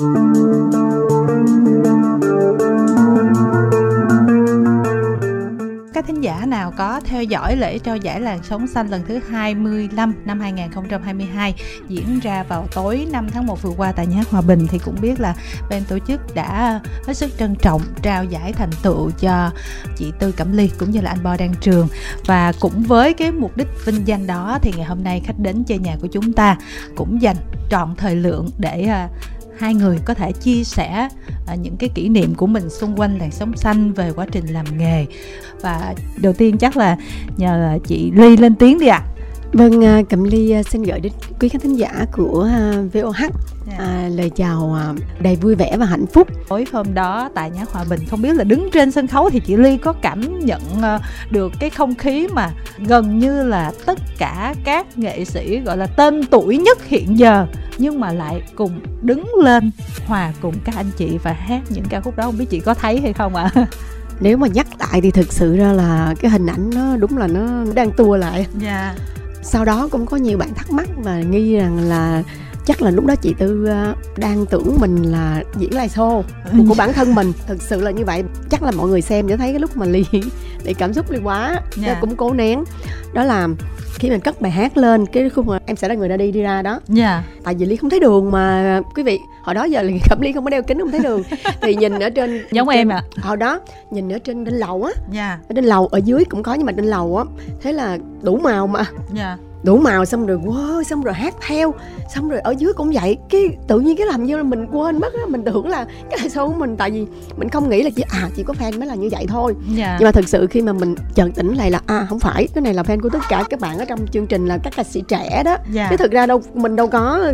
các thính giả nào có theo dõi lễ trao giải làn sóng xanh lần thứ 25 năm 2022 diễn ra vào tối 5 tháng 1 vừa qua tại nhà hát Hòa Bình thì cũng biết là bên tổ chức đã hết sức trân trọng trao giải thành tựu cho chị Tư Cẩm Ly cũng như là anh Bo Đăng Trường. Và cũng với cái mục đích vinh danh đó thì ngày hôm nay khách đến chơi nhà của chúng ta cũng dành trọn thời lượng để à, hai người có thể chia sẻ à, những cái kỷ niệm của mình xung quanh làn sóng xanh về quá trình làm nghề và đầu tiên chắc là nhờ chị Ly lên tiếng đi ạ. À. Vâng, à, Cẩm Ly à, xin gửi đến quý khán thính giả của à, VOH à, lời chào đầy vui vẻ và hạnh phúc. Tối hôm đó tại nhà Hòa Bình không biết là đứng trên sân khấu thì chị Ly có cảm nhận được cái không khí mà gần như là tất cả các nghệ sĩ gọi là tên tuổi nhất hiện giờ nhưng mà lại cùng đứng lên hòa cùng các anh chị và hát những ca khúc đó không biết chị có thấy hay không ạ? À? nếu mà nhắc lại thì thực sự ra là cái hình ảnh nó đúng là nó đang tua lại dạ yeah. Sau đó cũng có nhiều bạn thắc mắc và nghi rằng là chắc là lúc đó chị tư ờ, đang tưởng mình là diễn live show ừ. của bản thân mình thực sự là như vậy chắc là mọi người xem để thấy cái lúc mà ly để cảm xúc ly quá yeah. Dạ. cũng cố nén đó là khi mình cất bài hát lên cái khung mà em sẽ là người đã đi đi ra đó dạ yeah. tại vì ly không thấy đường mà quý vị hồi đó giờ là cẩm ly không có đeo kính không thấy đường. Thì nhìn ở trên giống trên, em à hồi đó nhìn ở trên đỉnh lầu á. Dạ. Yeah. ở trên lầu ở dưới cũng có nhưng mà trên lầu á. Thế là đủ màu mà. Dạ. yeah đủ màu xong rồi wow xong rồi hát theo xong rồi ở dưới cũng vậy cái tự nhiên cái làm như là mình quên mất á mình tưởng là cái là show của mình tại vì mình không nghĩ là chỉ à chỉ có fan mới là như vậy thôi yeah. Dạ. nhưng mà thực sự khi mà mình chợt tỉnh lại là à không phải cái này là fan của tất cả các bạn ở trong chương trình là các ca sĩ trẻ đó yeah. Dạ. chứ thực ra đâu mình đâu có ừ,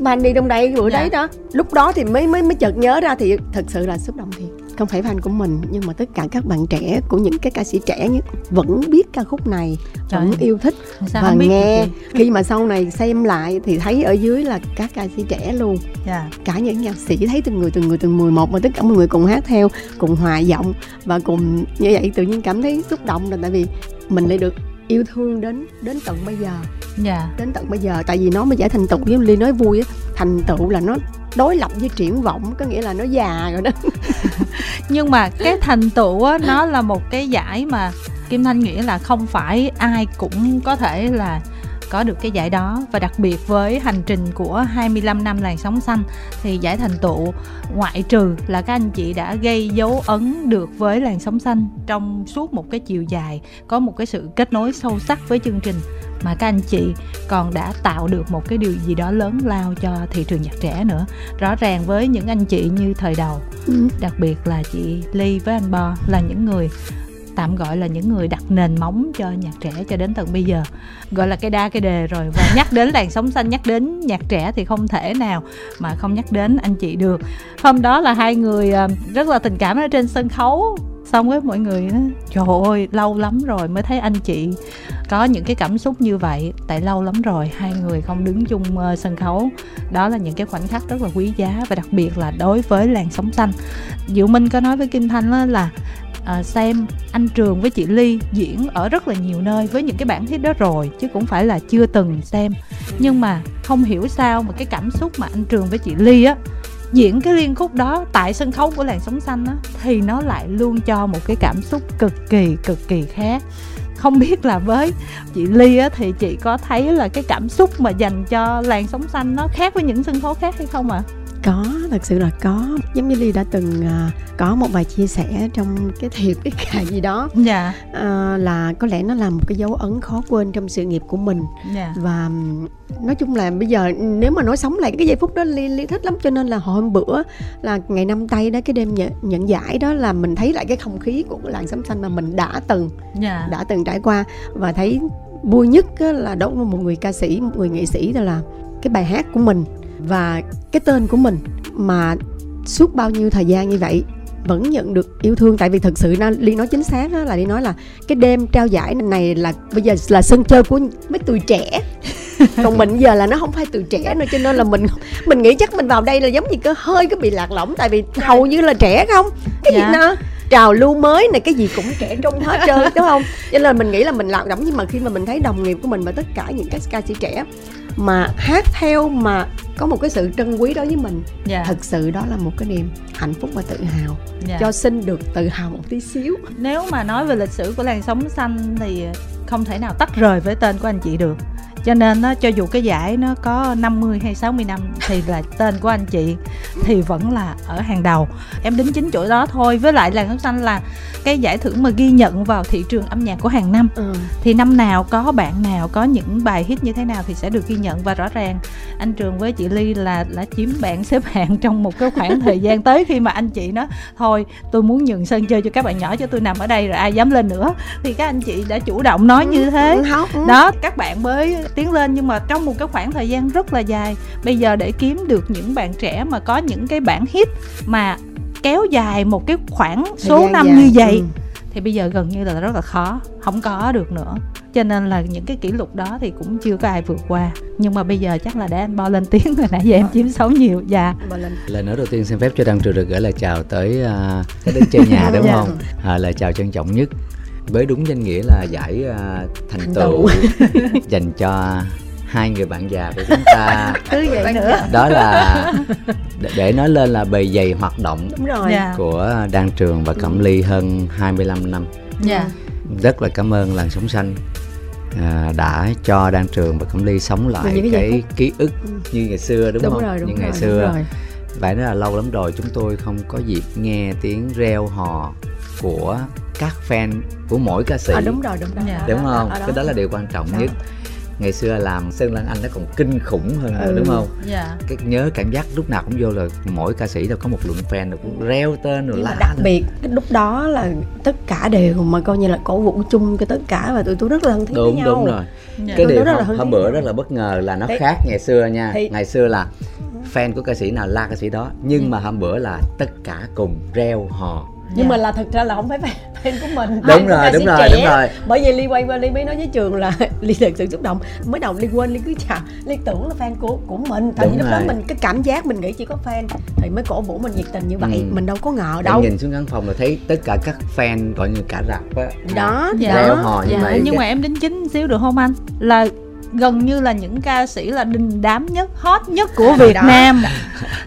fan đi trong đây bữa yeah. Dạ. đấy đó lúc đó thì mới mới mới chợt nhớ ra thì thật sự là xúc động thiệt không phải fan của mình nhưng mà tất cả các bạn trẻ của những cái ca sĩ trẻ nhất vẫn biết ca khúc này Trời vẫn yêu thích Sao và nghe khi mà sau này xem lại thì thấy ở dưới là các ca sĩ trẻ luôn yeah. Dạ. cả những nhạc sĩ thấy từng người từng người từng 11 và tất cả mọi người cùng hát theo cùng hòa giọng và cùng như vậy tự nhiên cảm thấy xúc động là tại vì mình lại được yêu thương đến đến tận bây giờ. Dạ. Đến tận bây giờ tại vì nó mới giải thành tựu. Với ly nói vui á thành tựu là nó đối lập với triển vọng có nghĩa là nó già rồi đó. Nhưng mà cái thành tựu á nó là một cái giải mà kim thanh nghĩ là không phải ai cũng có thể là có được cái giải đó và đặc biệt với hành trình của 25 năm làn sóng xanh thì giải thành tựu ngoại trừ là các anh chị đã gây dấu ấn được với làn sóng xanh trong suốt một cái chiều dài có một cái sự kết nối sâu sắc với chương trình mà các anh chị còn đã tạo được một cái điều gì đó lớn lao cho thị trường nhạc trẻ nữa rõ ràng với những anh chị như thời đầu ừ. đặc biệt là chị ly với anh bo là những người tạm gọi là những người đặt nền móng cho nhạc trẻ cho đến tận bây giờ. Gọi là cái đa, cái đề rồi. Và nhắc đến làn sóng xanh, nhắc đến nhạc trẻ thì không thể nào mà không nhắc đến anh chị được. Hôm đó là hai người ờ, rất là tình cảm ở trên sân khấu. Xong với mọi người trời ơi, lâu lắm rồi mới thấy anh chị có những cái cảm xúc như vậy. Tại lâu lắm rồi, hai người không đứng chung ờ, sân khấu. Đó là những cái khoảnh khắc rất là quý giá và đặc biệt là đối với làn sóng xanh. Diệu minh có nói với kim thanh là uh, xem anh trường với chị ly diễn ở rất là nhiều nơi với những cái bản hit đó rồi chứ cũng phải là chưa từng xem nhưng mà không hiểu sao mà cái cảm xúc mà anh trường với chị ly á diễn cái liên khúc đó tại sân khấu của làng sống xanh á thì nó lại luôn cho một cái cảm xúc cực kỳ cực kỳ khác không biết là với chị ly á thì chị có thấy là cái cảm xúc mà dành cho làng sống xanh nó khác với những sân khấu khác hay không ạ à? Có thật sự là có. Giống như ly đã từng uh, có một vài chia sẻ trong cái thiệp cái cả gì đó. Dạ. Uh, là có lẽ nó là một cái dấu ấn khó quên trong sự nghiệp của mình. Dạ. và nói chung là bây giờ nếu mà nói sống lại cái giây phút đó ly ly thích lắm. Cho nên là hôm bữa là ngày năm tây đó cái đêm nhận, nhận giải đó là mình thấy lại cái không khí của làng sấm xanh mà mình đã từng dạ. đã từng trải qua. Và thấy vui nhất là đối với một người ca sĩ một người nghệ sĩ là cái bài hát của mình và cái tên của mình mà suốt bao nhiêu thời gian như vậy vẫn nhận được yêu thương. Tại vì thực sự na liên nói chính xác đó, là liên nói là cái đêm trao giải này là bây giờ là sân chơi của mấy tuổi trẻ. Còn mình giờ là nó không phải từ trẻ nữa cho nên là mình mình nghĩ chắc mình vào đây là giống như cái hơi cái bị lạc lõng. Tại vì hầu như là trẻ không. Cái dạ. gì nữa? Trào lưu mới này cái gì cũng trẻ trung hết trơn đúng không? Cho nên là mình nghĩ là mình lạc lõng. Nhưng mà khi mà mình thấy đồng nghiệp của mình và tất cả những các ca sĩ trẻ mà hát theo mà có một cái sự trân quý đối với mình. Dạ. Thật sự đó là một cái niềm hạnh phúc và tự hào dạ. cho xin được tự hào một tí xíu. Nếu mà nói về lịch sử của làn sóng xanh thì không thể nào tách rời với tên của anh chị được cho nên nó cho dù cái giải nó có 50 hay 60 năm thì là tên của anh chị thì vẫn là ở hàng đầu. Em đính chính chỗ đó thôi. Với lại làn sóng xanh là cái giải thưởng mà ghi nhận vào thị trường âm nhạc của hàng năm. Ừ. thì năm nào có bạn nào có những bài hit như thế nào thì sẽ được ghi nhận. Và rõ ràng anh trường với chị ly là là chiếm bạn xếp hạng trong một cái khoảng thời gian tới khi mà anh chị nói thôi tôi muốn nhường sân chơi cho các bạn nhỏ cho tôi nằm ở đây rồi ai dám lên nữa. Thì các anh chị đã chủ động nói như thế. Ừ, không, ừ. đó các bạn mới tiến lên nhưng mà trong một cái khoảng thời gian rất là dài bây giờ để kiếm được những bạn trẻ mà có những cái bản hit mà kéo dài một cái khoảng số năm dài. như vậy Ừ. thì bây giờ gần như là rất là khó không có được nữa cho nên là những cái kỷ lục đó thì cũng chưa có ai vượt qua nhưng mà bây giờ chắc là để anh bo lên tiếng rồi nãy giờ em chiếm số nhiều dạ lời nói đầu tiên xin phép cho đăng trường được gửi lời chào tới uh, cái đến chơi nhà đúng Dạ. không à, lời chào trân trọng nhất với đúng danh nghĩa là giải à, thành Thành tựu dành cho hai người bạn già của chúng ta. Cứ vậy nữa. Đó là để- nói lên là bề dày hoạt động đúng rồi. Dạ. của Đan Trường và Cẩm Ly hơn 25 năm. Dạ. Rất là cảm ơn làn sóng xanh à, đã cho Đan Trường và Cẩm Ly sống lại cái cái ký ức Ừ. như ngày xưa đúng, đúng không? rồi đúng như rồi ngày đúng xưa. rồi. phải nói là lâu lắm rồi chúng tôi không có dịp nghe tiếng reo hò của các fan của mỗi ca sĩ. À, đúng rồi đúng rồi. Dạ. đúng không? đó, cái đó là điều quan trọng Đó. nhất. Ngày xưa làm Sơn Lan Anh nó còn kinh khủng hơn nữa Ừ. đúng không? Dạ. Cái nhớ cảm giác lúc nào cũng vô là mỗi ca sĩ đều có một lượng fan rồi cũng reo tên rồi la đặc biệt cái lúc đó là tất cả đều mà coi như là cổ vũ chung cho tất cả và tụi tôi rất là thân thiết với đúng nhau. đúng rồi. Dạ. cái Tôi điều rất là hôm, hôm bữa rất là bất ngờ là nó Thì- khác ngày xưa nha. thì- ngày xưa là fan của ca sĩ nào la ca sĩ đó. Nhưng mà hôm bữa là tất cả cùng reo hò nhưng Dạ. mà là thực ra là không phải fan, fan của mình. Đúng rồi đúng rồi trẻ. đúng rồi. Bởi vì ly quay qua ly mới nói với trường là ly thật sự xúc động. Mới đầu ly quên ly cứ chào ly tưởng là fan của của mình. Tại Đúng vì lúc đó mình cái cảm giác mình nghĩ chỉ có fan. Thì mới cổ vũ mình nhiệt tình như vậy. Ừ. mình đâu có ngờ Em đâu. nhìn xuống căn phòng là thấy tất cả các fan gọi như cả rạp á. Đó Dạ. reo đó hò như dạ. vậy nhưng mà em đính chính xíu được không anh? Là gần như là những ca sĩ là đình đám nhất hot nhất của Việt Đó. Nam.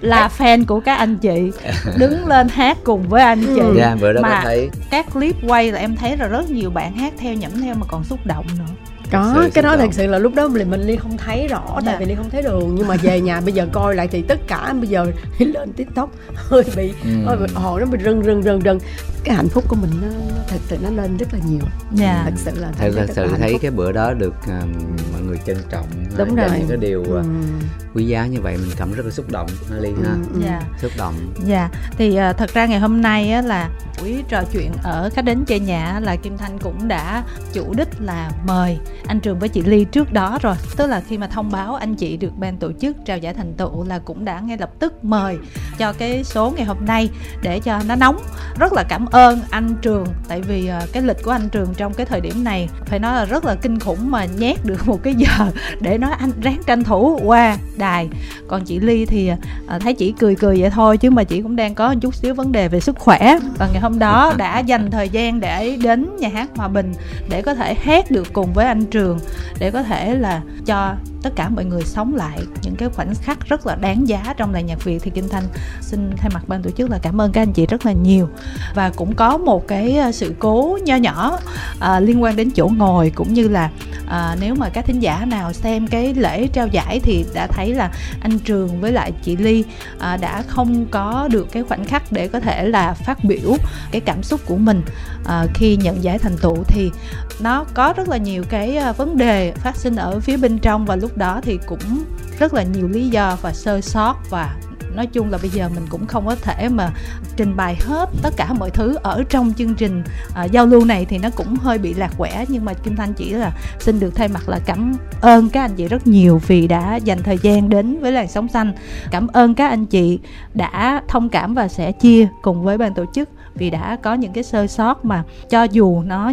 Là fan của các anh chị. Đứng lên hát cùng với anh chị. Ừ. dạ bữa đó Mà- thấy. các clip quay là em thấy là rất nhiều bạn hát theo nhẩm theo mà còn xúc động nữa có sự cái đó thật sự là lúc đó mình mình ly không thấy rõ Dạ. tại vì ly không thấy đường. Nhưng mà về nhà bây giờ coi lại thì tất cả bây giờ lên tiktok hơi bị Ừ. hơi bị ồ nó bị rưng rưng rưng rưng. Cái hạnh phúc của mình nó, thật sự nó lên rất là nhiều. Dạ. Thật sự là thật thấy thật sự thấy cái bữa đó được um, mọi người trân trọng Đúng dành rồi. những cái điều ừ. uh, quý giá như vậy mình cảm rất là xúc động ha ly ha? Ừ, ừ. dạ. Xúc động. Dạ, thì à, thật ra ngày hôm nay á, là buổi trò chuyện ở khách đến chơi nhà là Kim Thanh cũng đã chủ đích là mời anh Trường với chị Ly trước đó rồi. Tức là khi mà thông báo anh chị được ban tổ chức trao giải thành tựu là cũng đã ngay lập tức mời cho cái số ngày hôm nay để cho nó nóng. Rất là cảm ơn anh Trường, tại vì ờ, cái lịch của anh Trường trong cái thời điểm này, phải nói là rất là kinh khủng mà nhét được một cái giờ để nói anh ráng tranh thủ qua đài. Còn chị Ly thì ờ, thấy chị cười cười vậy thôi, chứ mà chị cũng đang có một chút xíu vấn đề về sức khỏe. Và ngày hôm đó đã dành thời gian để đến nhà hát Hòa Bình để có thể hát được cùng với anh Trường để có thể là cho tất cả mọi người sống lại những cái khoảnh khắc rất là đáng giá trong làng nhạc Việt thì Kim Thanh xin thay mặt ban tổ chức là cảm ơn các anh chị rất là nhiều. Và cũng có một cái ờ, sự cố nho nhỏ à, liên quan đến chỗ ngồi cũng như là à, nếu mà các thính giả nào xem cái lễ trao giải thì đã thấy là anh Trường với lại chị Ly à, đã không có được cái khoảnh khắc để có thể là phát biểu cái cảm xúc của mình. À, khi nhận giải thành tựu thì nó có rất là nhiều cái vấn đề phát sinh ở phía bên trong và lúc đó thì cũng rất là nhiều lý do và sơ sót và nói chung là bây giờ mình cũng không có thể mà trình bày hết tất cả mọi thứ ở trong chương trình à, giao lưu này thì nó cũng hơi bị lạc quẻ. Nhưng mà Kim Thanh chỉ là xin được thay mặt là cảm ơn các anh chị rất nhiều vì đã dành thời gian đến với làn sóng xanh. Cảm ơn các anh chị đã thông cảm và sẽ chia cùng với ban tổ chức vì đã có những cái sơ sót mà cho dù nó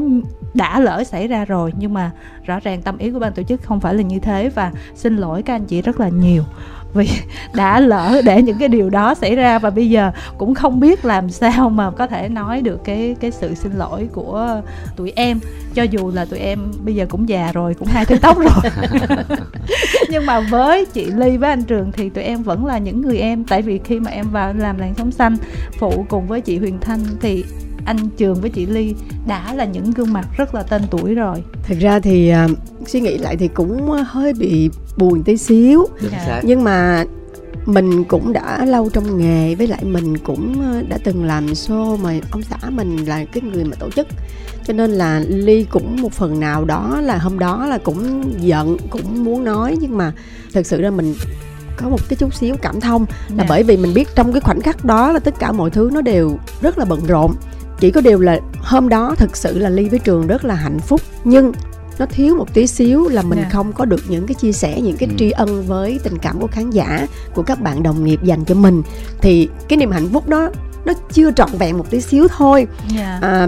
đã lỡ xảy ra rồi nhưng mà rõ ràng tâm ý của ban tổ chức không phải là như thế. Và xin lỗi các anh chị rất là nhiều vì đã lỡ để những cái điều đó xảy ra và bây giờ cũng không biết làm sao mà có thể nói được cái cái sự xin lỗi của tụi em. Cho dù là tụi em bây giờ cũng già rồi, cũng hai thứ tóc rồi. Nhưng mà với chị ly, với anh trường thì tụi em vẫn là những người em. Tại vì khi mà em vào làm làng sống xanh phụ cùng với chị huyền thanh thì anh trường với chị ly đã là những gương mặt rất là tên tuổi rồi. Thực ra thì uh, suy nghĩ lại thì cũng hơi bị buồn tí xíu. Đúng Dạ. nhưng mà mình cũng đã lâu trong nghề với lại mình cũng ờ, đã từng làm show mà ông xã mình là cái người mà tổ chức. Cho nên là ly cũng một phần nào đó là hôm đó là cũng giận cũng muốn nói. Nhưng mà thực sự ra mình có một cái chút xíu cảm thông. Là Dạ. bởi vì mình biết trong cái khoảnh khắc đó là tất cả mọi thứ nó đều rất là bận rộn chỉ có điều là hôm đó thực sự là ly với trường rất là hạnh phúc nhưng nó thiếu một tí xíu là mình Dạ. không có được những cái chia sẻ những cái Ừ. tri ân với tình cảm của khán giả của các bạn đồng nghiệp dành cho mình thì cái niềm hạnh phúc đó nó chưa trọn vẹn một tí xíu thôi. Dạ. À,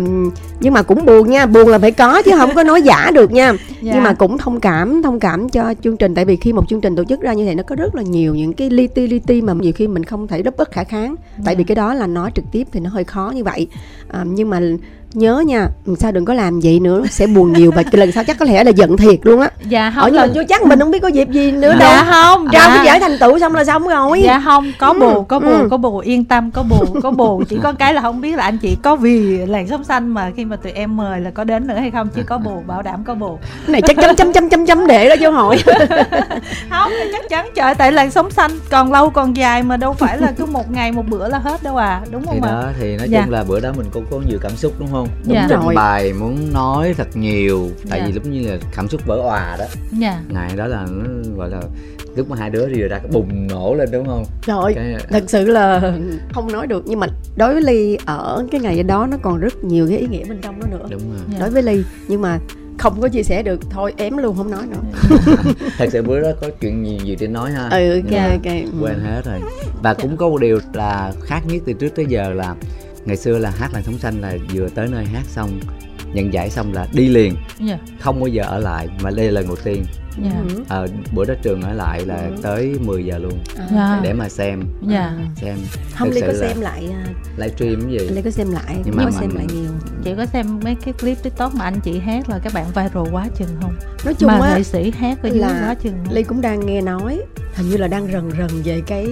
nhưng mà cũng buồn nha buồn là phải có chứ không có nói giả được nha. Dạ. nhưng mà cũng thông cảm thông cảm cho chương trình tại vì khi một chương trình tổ chức ra như thế nó có rất là nhiều những cái li ti li ti mà nhiều khi mình không thể rất bất khả kháng. Tại Dạ. vì cái đó là nói trực tiếp thì nó hơi khó như vậy. À, nhưng mà nhớ nha sao đừng có làm vậy nữa sẽ buồn nhiều và lần sau chắc có lẽ là giận thiệt luôn á. Dạ ở không là mà chưa chắc mình không biết có dịp gì nữa dạ đâu. không trao dạ. cái giải thành tựu xong là xong rồi. Dạ không có Ừ, bù có bù ừ. có bù yên tâm có bù có bù chỉ có cái là không biết là anh chị có vì làn sóng xanh mà khi mà tụi em mời là có đến nữa hay không chứ có bù bảo đảm có bù Cái này chắc chấm chấm chấm chấm chấm để đó cho hỏi. Không thì chắc chắn trời tại làn sóng xanh còn lâu còn dài mà đâu phải là cứ một ngày một bữa là hết đâu à đúng thì không ạ? đó thì nói Dạ. chung là bữa đó mình cũng có nhiều cảm xúc đúng không Dạ. muốn trình Rồi. bày muốn nói thật nhiều. Tại Dạ. vì lúc như là cảm xúc vỡ òa đó. Dạ. Ngày đó là nó gọi là lúc mà hai đứa đi ra cái bùng nổ lên đúng không? Rồi cái thật sự là không nói được. Nhưng mà đối với ly ở cái ngày đó nó còn rất nhiều cái ý nghĩa bên trong đó nữa. Đúng rồi. Dạ. đối với ly nhưng mà không có chia sẻ được. Thôi ém luôn không nói nữa. Thật sự bữa đó có chuyện gì gì trên nói ha? Ừ mà ok ok. Ừ. quên hết rồi. Và cũng có một điều là khác nhất từ trước tới giờ là ngày xưa là hát làn sóng xanh là vừa tới nơi hát xong nhận giải xong là đi liền. Dạ. Không bao giờ ở lại mà đây là lần đầu tiên. Dạ. Ừ. Ờ, bữa đó trường ở lại là Ừ. tới 10 giờ luôn À, Dạ. để mà xem. Dạ. Xem. Không ly sự có xem lại à, livestream cái gì? Ly có xem lại Nhưng nhưng mà mà mà xem mình- lại nhiều. Chị có xem mấy cái clip tiktok mà anh chị hát là các bạn viral quá chừng không? Nói chung mà á nghệ sĩ hát ở dưới là quá chừng ly cũng đang nghe nói hình như là đang rần rần về cái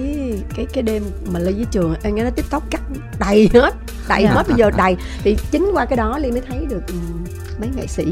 cái cái đêm mà ly với trường. Em nghe nói tiktok cắt đầy hết đầy Dạ. hết bây giờ đầy. Thì chính qua cái đó ly mới thấy được mấy nghệ sĩ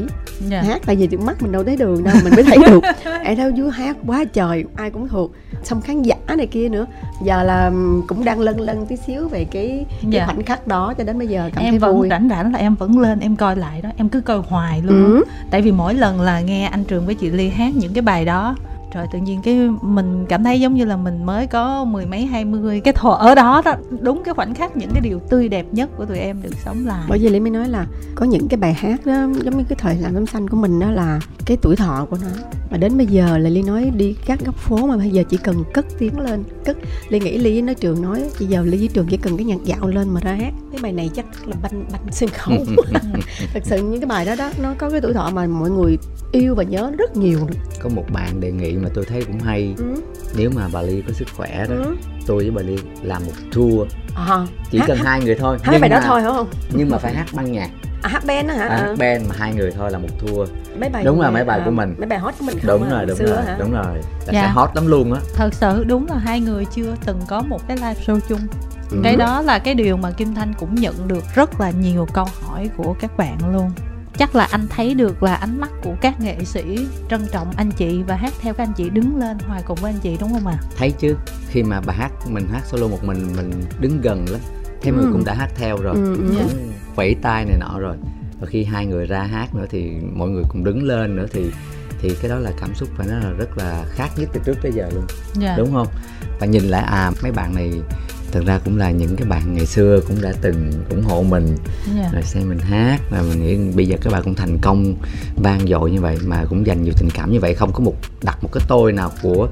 dạ. hát. Tại vì mắt mình đâu thấy đường đâu mình mới thấy được. Em thấy dưới hát quá trời ai cũng thuộc. Xong khán giả này kia nữa. Giờ là cũng đang lân lân tí xíu về cái, cái Dạ. khoảnh khắc đó cho đến bây giờ cảm em thấy vẫn vui. rảnh rảnh là em vẫn lên em coi lại đó. Em cứ coi hoài luôn. Ừ. tại vì mỗi lần là nghe anh trường với chị ly hát những cái bài đó trời tự nhiên cái mình cảm thấy giống như là mình mới có mười mấy hai mươi cái thuở ở đó đó đúng cái khoảnh khắc những cái điều tươi đẹp nhất của tụi em được sống lại. Bởi vì lý mới nói là có những cái bài hát đó giống như cái thời làm tấm xanh của mình đó là cái tuổi thọ của nó. Mà đến bây giờ là ly nói đi các góc phố mà bây giờ chỉ cần cất tiếng lên cất. Ly nghĩ ly với nói trường nói bây giờ ly với trường chỉ cần cái nhạc dạo lên mà ra hát. Cái bài này chắc là banh banh sân khấu. Thật sự những cái bài đó đó nó có cái tuổi thọ mà mọi người yêu và nhớ rất nhiều có một bạn đề nghị mà tôi thấy cũng hay ừ. nếu mà bà ly có sức khỏe đó Ừ. tôi với bà ly làm một tour À, chỉ hát, cần hát, hai người thôi hát nhưng bài đó mà- thôi phải không nhưng mà phải hát băng nhạc à, hát band đó hả à, hát band mà hai người thôi là một tour mấy bài Đúng là mấy bài à, của mình. mấy bài hot của mình không đúng à, rồi đúng xưa rồi hả? đúng rồi là Dạ. sẽ hot lắm luôn á thật sự đúng là hai người chưa từng có một cái live show chung Ừ. cái đó là cái điều mà kim thanh cũng nhận được rất là nhiều câu hỏi của các bạn luôn chắc là anh thấy được là ánh mắt của các nghệ sĩ trân trọng anh chị và hát theo các anh chị đứng lên hòa cùng với anh chị đúng không ạ? Thấy chứ khi mà bà hát mình hát solo một mình mình đứng gần lắm. Người Ừ. cũng đã hát theo rồi. Ừ, ừ. Cũng vẫy tay này nọ rồi. Và khi hai người ra hát nữa thì mọi người cùng đứng lên nữa thì thì cái đó là cảm xúc phải nói là rất là khác nhất từ trước tới giờ luôn. Dạ. Đúng không? Và nhìn lại à mấy bạn này thực ra cũng là những cái bạn ngày xưa cũng đã từng ủng hộ mình dạ rồi xem mình hát và mình nghĩ bây giờ các bạn cũng thành công vang dội như vậy mà cũng dành nhiều tình cảm như vậy không có một đặt một cái tôi nào của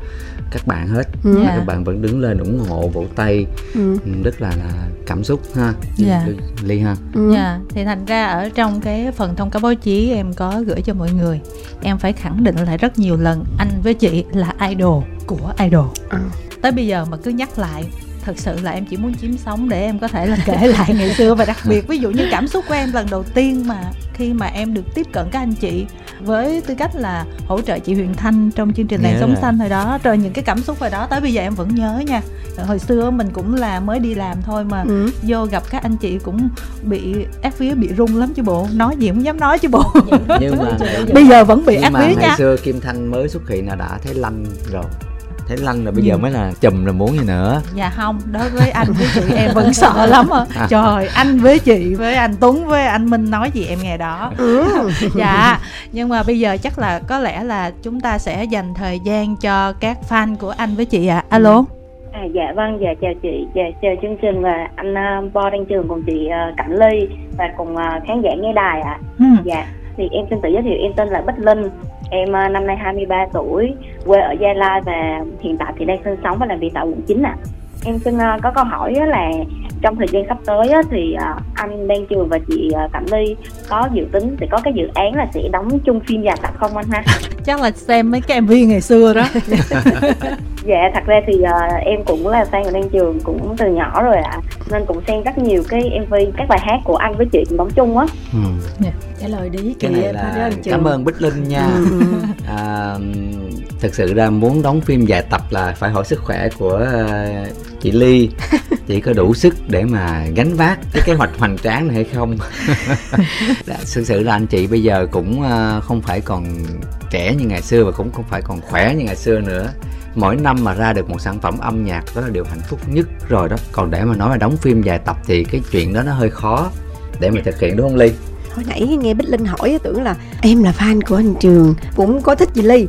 các bạn hết Ừ. mà Dạ. các bạn vẫn đứng lên ủng hộ vỗ tay Ừ. ừ, rất là là cảm xúc ha Dạ. Ly- ly ha Ừ. Dạ, thì thành ra ở trong cái phần thông cáo báo chí em có gửi cho mọi người Em phải khẳng định lại rất nhiều lần Anh với chị là idol của idol À. tới bây giờ mà cứ nhắc lại thật sự là em chỉ muốn chiếm sống để em có thể là kể lại ngày xưa. Và đặc biệt ví dụ như cảm xúc của em lần đầu tiên mà khi mà em được tiếp cận các anh chị với tư cách là hỗ trợ chị Huyền Thanh trong chương trình làn sống xanh hồi đó rồi những cái cảm xúc hồi đó tới bây giờ em vẫn nhớ nha. Hồi xưa mình cũng là mới đi làm thôi mà ừ. vô gặp các anh chị cũng bị ép vía bị rung lắm chứ bộ. Nói gì cũng dám nói chứ bộ. Nhưng mà bây giờ vẫn bị ép mà vía ngày nha. xưa Kim Thanh mới xuất hiện là đã thấy lanh rồi thấy lanh rồi bây giờ Ừ. mới là chùm rồi muốn gì nữa dạ không đối với anh với chị em vẫn sợ lắm à trời anh với chị với anh tuấn với anh minh nói gì em nghe đó Ừ. dạ nhưng mà bây giờ chắc là có lẽ là chúng ta sẽ dành thời gian cho các fan của anh với chị ạ alo À, dạ vâng, dạ chào chị, dạ chào chương trình và anh uh, Bo Đăng Trường cùng chị uh, Cảnh Ly và cùng uh, khán giả nghe đài ạ. ừ. Dạ, thì em xin tự giới thiệu em tên là Bích Linh, em uh, năm nay 23 tuổi, quê ở Gia Lai và hiện tại thì đang sinh sống và làm việc tại quận 9 ạ. Em xin uh, có câu hỏi á là trong thời gian sắp tới á, thì uh, anh Đăng Trường và chị Cảnh Ly có dự tính sẽ có cái dự án là sẽ đóng chung phim dài tập không anh ha? chắc là xem mấy cái mv ngày xưa đó Dạ, thật ra thì uh, em cũng là fan của Đan Trường cũng từ nhỏ rồi ạ Nên cũng xem rất nhiều cái MV, các bài hát của anh với chị cũng đóng chung á ừ. Trả lời đi cái này là cảm ơn Bích Linh nha. Ừ, ừ. à, thực sự ra muốn đóng phim dài tập là phải hỏi sức khỏe của ờ, chị Ly. Chị có đủ sức để mà gánh vác cái kế hoạch hoành tráng này hay không? Thực sự là anh chị bây giờ cũng ờ, không phải còn trẻ như ngày xưa và cũng không phải còn khỏe như ngày xưa nữa. Mỗi năm mà ra được một sản phẩm âm nhạc đó là điều hạnh phúc nhất rồi đó. Còn để mà nói là đóng phim dài tập thì cái chuyện đó nó hơi khó để mà thực hiện đúng không ly hồi nãy nghe bích linh hỏi tưởng là em là fan của anh trường, cũng có thích chị ly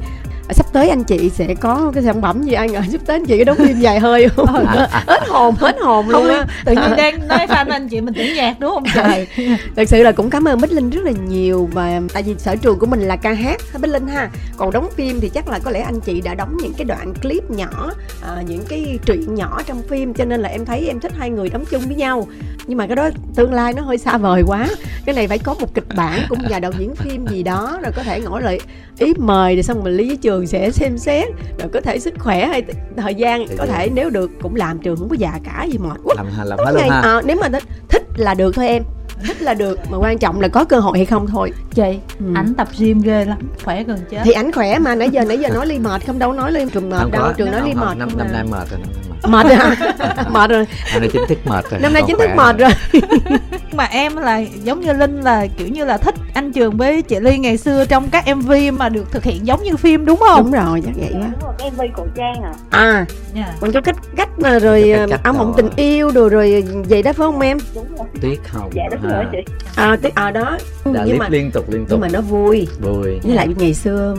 sắp tới anh chị sẽ có cái sản phẩm gì? Anh ạ sắp tới anh chị có đóng phim dài hơi không? Hết hồn hết hồn luôn á. tự nhiên đang nói fan anh chị mình tưởng nhạc đúng không trời thật sự là cũng cảm ơn bích linh rất là nhiều và tại vì sở trường của mình là ca hát ha bích linh ha? Còn đóng phim thì chắc là có lẽ anh chị đã đóng những cái đoạn clip nhỏ à, những cái truyện nhỏ trong phim cho nên là em thấy em thích hai người đóng chung với nhau. Nhưng mà cái đó tương lai nó hơi xa vời quá. Cái này phải có một kịch bản cũng nhà đạo diễn phim gì đó rồi có thể ngỏ lời ý mời rồi xong mình lý với trường sẽ xem xét rồi có thể sức khỏe hay thời gian có thể nếu được cũng làm trường không có già cả gì mệt. Quá làm làm hết luôn ha. Ờ, nếu mà thích là được thôi em thích là được mà quan trọng là có cơ hội hay không thôi. Chị Ừ. ảnh tập gym ghê lắm khỏe gần chết. Thì ảnh khỏe mà nãy giờ nãy giờ nói ly mệt không đâu nói ly trường mệt không đâu có trường nói ly mệt năm năm mà. nay mệt rồi mệt. Rồi mệt rồi. Năm nay chính thức mệt rồi năm nay chính thức mệt rồi. mà em là giống như linh là kiểu như là thích anh trường với chị ly ngày xưa trong các mv mà được thực hiện giống như phim đúng không? Đúng rồi chắc vậy rồi, cái MV cổ trang à. À Dạ. còn cho cách cách mà rồi Cách- ờ, áo mộng tình yêu rồi rồi vậy đó phải không em? Đúng rồi, tuyết không dạ rồi chị? À tí à đó. Đã nhưng clip mà liên tục liên tục. nhưng mà nó vui. Vui. Với lại ngày xưa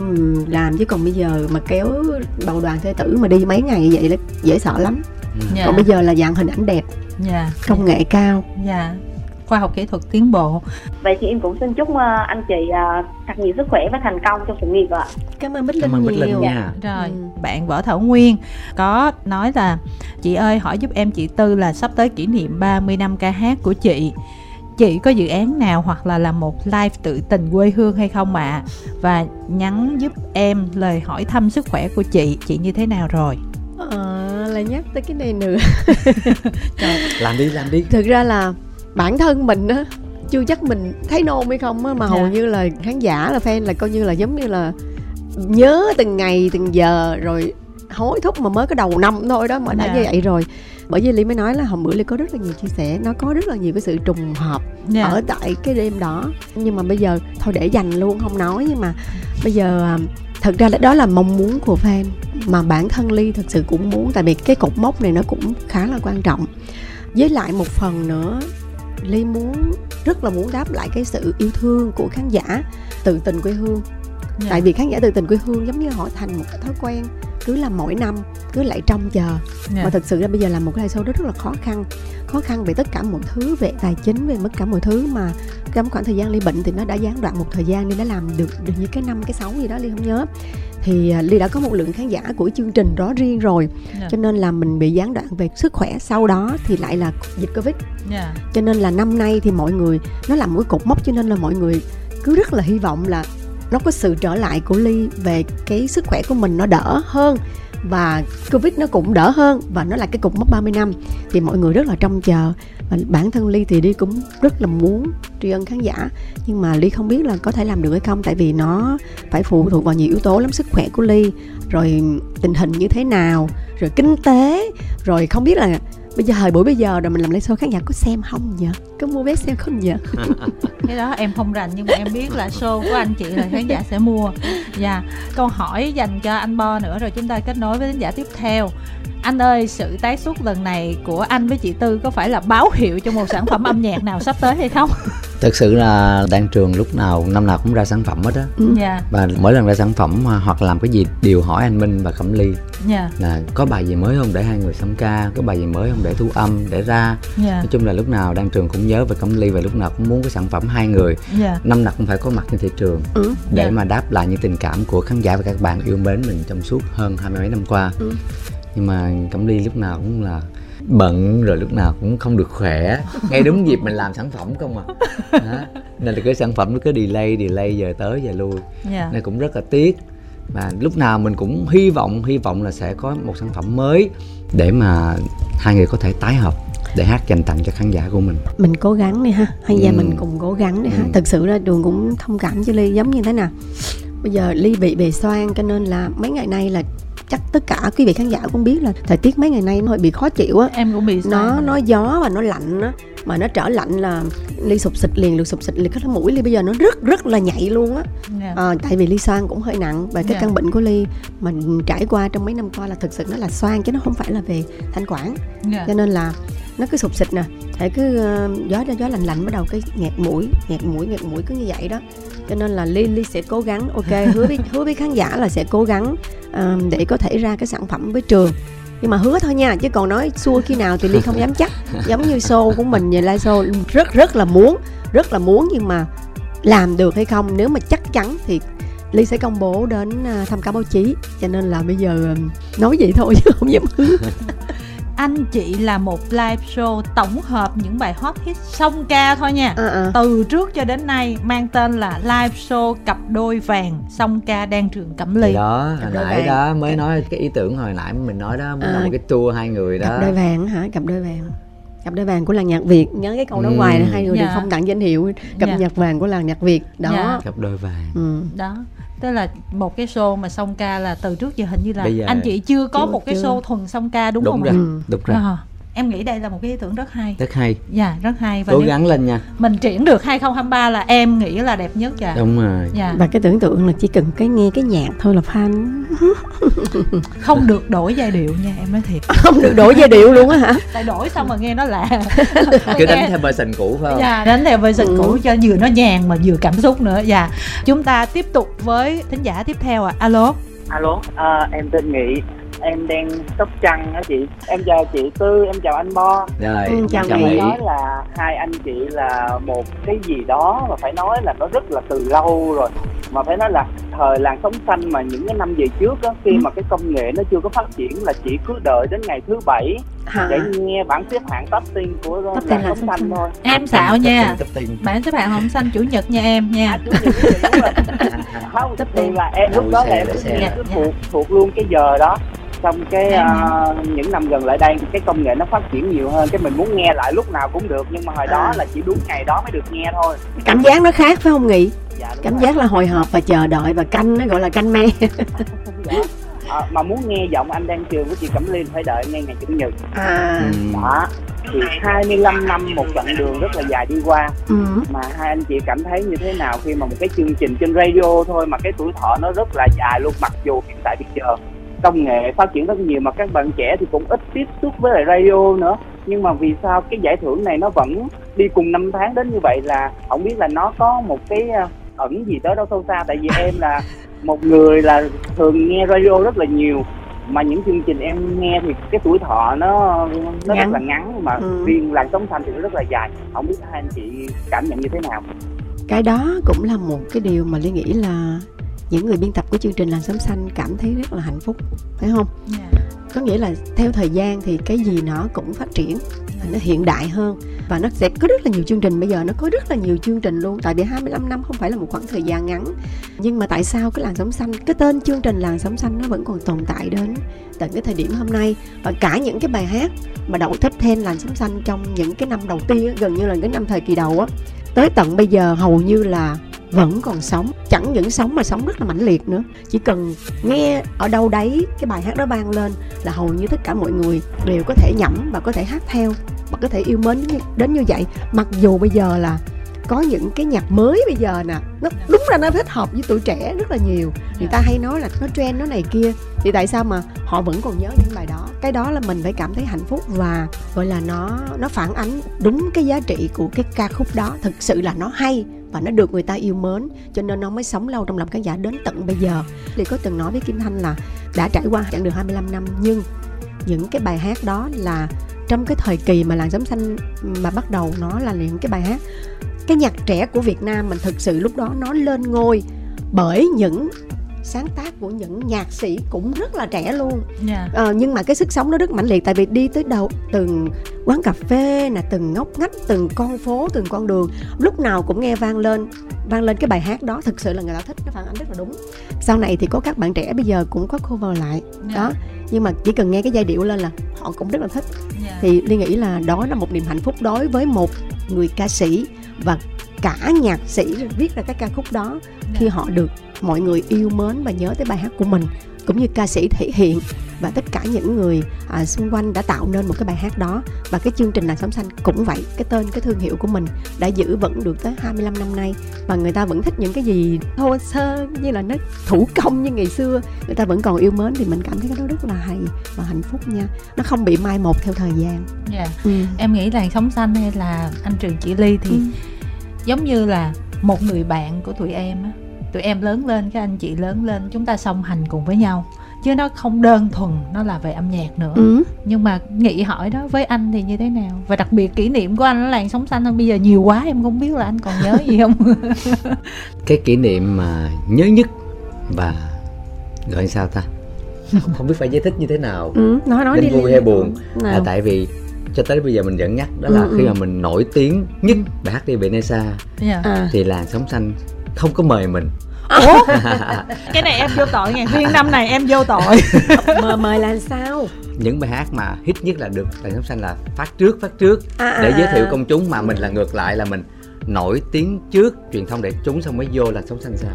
làm chứ còn bây giờ mà kéo bầu đoàn thê tử mà đi mấy ngày vậy là dễ sợ lắm. Ừ. Dạ. còn bây giờ là dạng hình ảnh đẹp dạ. công nghệ cao. Dạ. Khoa học kỹ thuật tiến bộ. Vậy thì em cũng xin chúc ờ, anh chị ờ, thật nhiều sức khỏe và thành công trong sự nghiệp ạ. Cảm ơn bích linh cảm ơn bích nhiều. linh nha. Rồi Ừ. bạn võ thảo nguyên có nói là chị ơi hỏi giúp em chị tư là sắp tới kỷ niệm 30 năm ca hát của chị chị có dự án nào hoặc là làm một live tự tình quê hương hay không ạ? Và nhắn giúp em lời hỏi thăm sức khỏe của chị chị như thế nào rồi? Ờ, lại nhắc tới cái này nữa. Làm đi làm đi. Thực ra là bản thân mình á chưa chắc mình thấy nôn hay không á mà Dạ. hầu như là khán giả là fan là coi như là giống như là nhớ từng ngày từng giờ rồi hối thúc mà mới có đầu năm thôi đó mà đã Dạ. như vậy rồi bởi vì ly mới nói là hôm bữa ly có rất là nhiều chia sẻ nó có rất là nhiều cái sự trùng hợp dạ. ở tại cái đêm đó. Nhưng mà bây giờ thôi để dành luôn không nói nhưng mà bây giờ à, thật ra là đó là mong muốn của fan. Mà bản thân ly thực sự cũng muốn tại vì cái cột mốc này nó cũng khá là quan trọng. Với lại một phần nữa ly muốn rất là muốn đáp lại cái sự yêu thương của khán giả tự tình quê hương. Dạ. tại vì khán giả tự tình quê hương giống như họ thành một cái thói quen cứ làm mỗi năm cứ lại trông chờ Dạ. mà thực sự ra bây giờ làm một cái live show đó rất là khó khăn khó khăn về tất cả mọi thứ về tài chính về tất cả mọi thứ mà trong khoảng thời gian ly bệnh thì nó đã gián đoạn một thời gian nên nó làm được được như cái năm cái sáu gì đó ly không nhớ thì à, ly đã có một lượng khán giả của chương trình đó riêng rồi Dạ. cho nên là mình bị gián đoạn về sức khỏe sau đó thì lại là dịch covid Dạ. cho nên là năm nay thì mọi người nó làm một cái cột mốc cho nên là mọi người cứ rất là hy vọng là nó có sự trở lại của ly về cái sức khỏe của mình nó đỡ hơn và covid nó cũng đỡ hơn và nó là cái cục mốc 30 năm. Thì mọi người rất là trông chờ. Và bản thân ly thì đi cũng rất là muốn tri ân khán giả. Nhưng mà ly không biết là có thể làm được hay không, tại vì nó phải phụ thuộc vào nhiều yếu tố lắm sức khỏe của ly. Rồi tình hình như thế nào, rồi kinh tế, rồi không biết là bây giờ thời buổi bây giờ rồi mình làm live show khán giả có xem không nhỉ có mua vé xem không nhỉ cái đó em không rành, nhưng mà em biết là show của anh chị là khán giả sẽ mua. Và câu hỏi dành cho anh Bo nữa, rồi chúng ta kết nối với khán giả tiếp theo anh ơi sự tái xuất lần này của anh với chị Tư có phải là báo hiệu cho một sản phẩm âm nhạc nào sắp tới hay không? Thật sự là đang trường lúc nào năm nào cũng ra sản phẩm hết á Ừ. Dạ, và mỗi lần ra sản phẩm à, hoặc làm cái gì đều hỏi anh Minh và Cẩm Ly dạ, là có bài gì mới không để hai người song ca có bài gì mới không để thu âm để ra dạ, nói chung là lúc nào đang trường cũng nhớ về Cẩm Ly và lúc nào cũng muốn cái sản phẩm hai người dạ. năm nào cũng phải có mặt trên thị trường ừ. để Dạ. mà đáp lại những tình cảm của khán giả và các bạn yêu mến mình trong suốt hơn hai mươi mấy năm qua Ừ. nhưng mà Cẩm Ly lúc nào cũng là bận rồi lúc nào cũng không được khỏe ngay đúng dịp mình làm sản phẩm không à đó. nên là cái sản phẩm nó cứ delay delay giờ tới giờ lui dạ. nên cũng rất là tiếc và lúc nào mình cũng hy vọng hy vọng là sẽ có một sản phẩm mới để mà hai người có thể tái hợp để hát dành tặng cho khán giả của mình mình cố gắng đi ha hay gia Ừ. mình cùng cố gắng đi ha Ừ. thực sự là đường cũng thông cảm cho ly giống như thế nào bây giờ ly bị bề xoang cho nên là mấy ngày nay là chắc tất cả quý vị khán giả cũng biết là thời tiết mấy ngày nay nó hơi bị khó chịu á Em cũng bị nó sai. nó gió và nó lạnh á mà nó trở lạnh là ly sụp xịt liền được sụp xịt liền cái mũi ly bây giờ nó rất rất là nhạy luôn á Dạ. Ờ, tại vì ly xoang cũng hơi nặng và cái Dạ. căn bệnh của ly mình trải qua trong mấy năm qua là thực sự nó là xoang chứ nó không phải là về thanh quản Dạ. cho nên là nó cứ sụp xịt nè thể cứ ờ, gió gió lạnh lạnh bắt đầu cái nghẹt mũi nghẹt mũi nghẹt mũi cứ như vậy đó cho nên là ly ly sẽ cố gắng ok hứa với hứa với khán giả là sẽ cố gắng ờ, để có thể ra cái sản phẩm với trường. Nhưng mà hứa thôi nha chứ còn nói xua khi nào thì ly không dám chắc. Giống như show của mình về live show rất rất là muốn rất là muốn nhưng mà làm được hay không nếu mà chắc chắn thì ly sẽ công bố đến à, thăm cáo báo chí. Cho nên là bây giờ ừm, nói vậy thôi chứ không dám hứa Anh chị là một live show tổng hợp những bài hot hit song ca thôi nha. à, à. Từ trước cho đến nay mang tên là live show cặp đôi vàng song ca đang trường Cẩm Ly. thì đó hồi đôi nãy vàng. đó mới nói cái ý tưởng hồi nãy mình nói đó muốn À. làm một cái tour hai người đó cặp đôi vàng hả cặp đôi vàng cặp đôi vàng của làng nhạc việt nhớ cái câu đó Ừ. hoài hai người Dạ. đều không tặng danh hiệu cặp Dạ. nhạc vàng của làng nhạc việt đó Dạ. cặp đôi vàng ừ. đó tức là một cái show mà song ca là từ trước giờ hình như là Bây giờ- anh chị chưa có Chưa, một cái chưa. show thuần song ca đúng, đúng không rồi ạ? Ừ. đúng rồi À, em nghĩ đây là một cái ý tưởng rất hay. Rất hay. Dạ rất hay. Và cố gắng lên nha. mình triển được 2023 là em nghĩ là đẹp nhất dạ. Đúng rồi. Dạ. Và cái tưởng tượng là chỉ cần cái nghe cái nhạc thôi là fan. Không được đổi giai điệu nha em nói thiệt. Không được đổi giai điệu luôn á hả? Tại đổi xong mà nghe nó lạ. Cứ đánh theo version cũ phải không? Dạ đánh theo version Ừ. cũ cho vừa nó nhàn mà vừa cảm xúc nữa. Dạ chúng ta tiếp tục với thính giả tiếp theo ạ. Alo. Alo à, em tên nghị em đang sóc trăng á chị. Em chào chị tư em chào anh bo rồi Ừ, chào. Mỹ. Nói là hai anh chị là một cái gì đó mà phải nói là nó rất là từ lâu rồi. Mà phải nói là thời làng sống xanh mà những cái năm về trước á khi Ừ. mà cái công nghệ nó chưa có phát triển là chỉ cứ đợi đến ngày thứ bảy hả? để nghe bảng xếp hạng top tiên của Top làng sống sống xanh thôi. Em xạo nha. Bạn xếp hạng hồng xanh chủ nhật nha em nha. À, chú Nhật không Top thì ten. là em lúc đó là em cứ, thuộc thuộc luôn cái giờ đó xong cái à, những năm gần lại đây cái công nghệ nó phát triển nhiều hơn cái mình muốn nghe lại lúc nào cũng được nhưng mà hồi đó À. là chỉ đúng ngày đó mới được nghe thôi. Cảm giác nó khác phải không nghị? Dạ, cảm rồi. giác là hồi hộp và chờ đợi và canh nó gọi là canh me. Dạ. à, mà muốn nghe giọng anh đang trường của chị Cẩm Liên phải đợi ngay ngày chủ nhật. À. Đó thì 25 năm một chặng đường rất là dài đi qua. Ừ. mà hai anh chị cảm thấy như thế nào khi mà một cái chương trình trên radio thôi mà cái tuổi thọ nó rất là dài luôn mặc dù hiện tại bây giờ công nghệ phát triển rất nhiều mà các bạn trẻ thì cũng ít tiếp xúc với lại radio nữa nhưng mà vì sao cái giải thưởng này nó vẫn đi cùng năm tháng đến như vậy là không biết là nó có một cái ờ, ẩn gì tới đâu sâu xa tại vì em là một người là thường nghe radio rất là nhiều mà những chương trình em nghe thì cái tuổi thọ nó nó Ngắn. rất là ngắn mà Ừ. riêng làn sóng xanh thì nó rất là dài không biết hai anh chị cảm nhận như thế nào cái đó cũng là một cái điều mà Ly nghĩ là những người biên tập của chương trình làn sóng xanh cảm thấy rất là hạnh phúc phải không? Dạ. có nghĩa là theo thời gian thì cái gì nó cũng phát triển và nó hiện đại hơn và nó sẽ có rất là nhiều chương trình. Bây giờ nó có rất là nhiều chương trình luôn tại vì 25 năm không phải là một khoảng thời gian ngắn. Nhưng mà tại sao cái làn sóng xanh cái tên chương trình làn sóng xanh nó vẫn còn tồn tại đến tận cái thời điểm hôm nay? Và cả những cái bài hát mà đậu top 10 làn sóng xanh trong những cái năm đầu tiên gần như là cái năm thời kỳ đầu á tới tận bây giờ hầu như là vẫn còn sống. Chẳng những sống mà sống rất là mãnh liệt nữa. Chỉ cần nghe ở đâu đấy cái bài hát đó vang lên là hầu như tất cả mọi người đều có thể nhẩm và có thể hát theo và có thể yêu mến đến như vậy. Mặc dù bây giờ là có những cái nhạc mới bây giờ nè, nó đúng là nó thích hợp với tuổi trẻ rất là nhiều. Người ta hay nói là nó trend, nó này kia. Thì tại sao mà họ vẫn còn nhớ những bài đó? Cái đó là mình phải cảm thấy hạnh phúc và, gọi là, nó nó phản ánh đúng cái giá trị của cái ca khúc đó. Thực sự là nó hay và nó được người ta yêu mến, cho nên nó mới sống lâu trong lòng khán giả đến tận bây giờ. Thì có từng nói với Kim Thanh là đã trải qua chặng đường 25 năm, nhưng những cái bài hát đó là trong cái thời kỳ mà làng sống xanh mà bắt đầu nó là những cái bài hát, cái nhạc trẻ của Việt Nam mình thực sự lúc đó nó lên ngôi bởi những sáng tác của những nhạc sĩ cũng rất là trẻ luôn yeah. Dạ. ờ, nhưng mà cái sức sống nó rất mãnh liệt tại vì đi tới đầu từng quán cà phê nè từng ngóc ngách từng con phố từng con đường lúc nào cũng nghe vang lên vang lên cái bài hát đó thực sự là người ta thích nó phản ánh rất là đúng sau này thì có các bạn trẻ bây giờ cũng có cover lại yeah. Dạ. đó nhưng mà chỉ cần nghe cái giai điệu lên là họ cũng rất là thích yeah. Dạ. thì ly nghĩ là đó là một niềm hạnh phúc đối với một người ca sĩ và cả nhạc sĩ viết ra các ca khúc đó khi họ được mọi người yêu mến và nhớ tới bài hát của mình cũng như ca sĩ thể hiện và tất cả những người à, xung quanh đã tạo nên một cái bài hát đó và cái chương trình làn sóng xanh cũng vậy cái tên cái thương hiệu của mình đã giữ vững được tới 25 năm nay và người ta vẫn thích những cái gì thô sơ như là nó thủ công như ngày xưa người ta vẫn còn yêu mến thì mình cảm thấy cái đó rất là hay và hạnh phúc nha nó không bị mai một theo thời gian yeah. Dạ. ừ. em nghĩ làn sóng xanh hay là anh trường chị ly thì ừ. Giống như là một người bạn của tụi em á. Tụi em lớn lên các anh chị lớn lên chúng ta song hành cùng với nhau. Chứ nó không đơn thuần nó là về âm nhạc nữa. Ừ. nhưng mà nghĩ hỏi đó với anh thì như thế nào? Và đặc biệt kỷ niệm của anh là làng sống xanh hơn bây giờ nhiều quá em không biết là anh còn nhớ gì không? Cái kỷ niệm mà nhớ nhất và gọi sao ta? Không biết phải giải thích như thế nào. Ừ, nói nói Nên đi vui hay buồn? Là tại vì cho tới bây giờ mình vẫn nhắc đó là ừ, khi ừ. mà mình nổi tiếng nhất bài hát đi Venesa yeah. Dạ. à. thì làng sống xanh không có mời mình ủa cái này em vô tội ngày riêng năm này em vô tội mời mời là sao những bài hát mà hit nhất là được làn sóng xanh là phát trước phát trước à, để à, giới thiệu à. công chúng mà mình là ngược lại là mình nổi tiếng trước truyền thông để chúng xong mới vô là sống xanh sao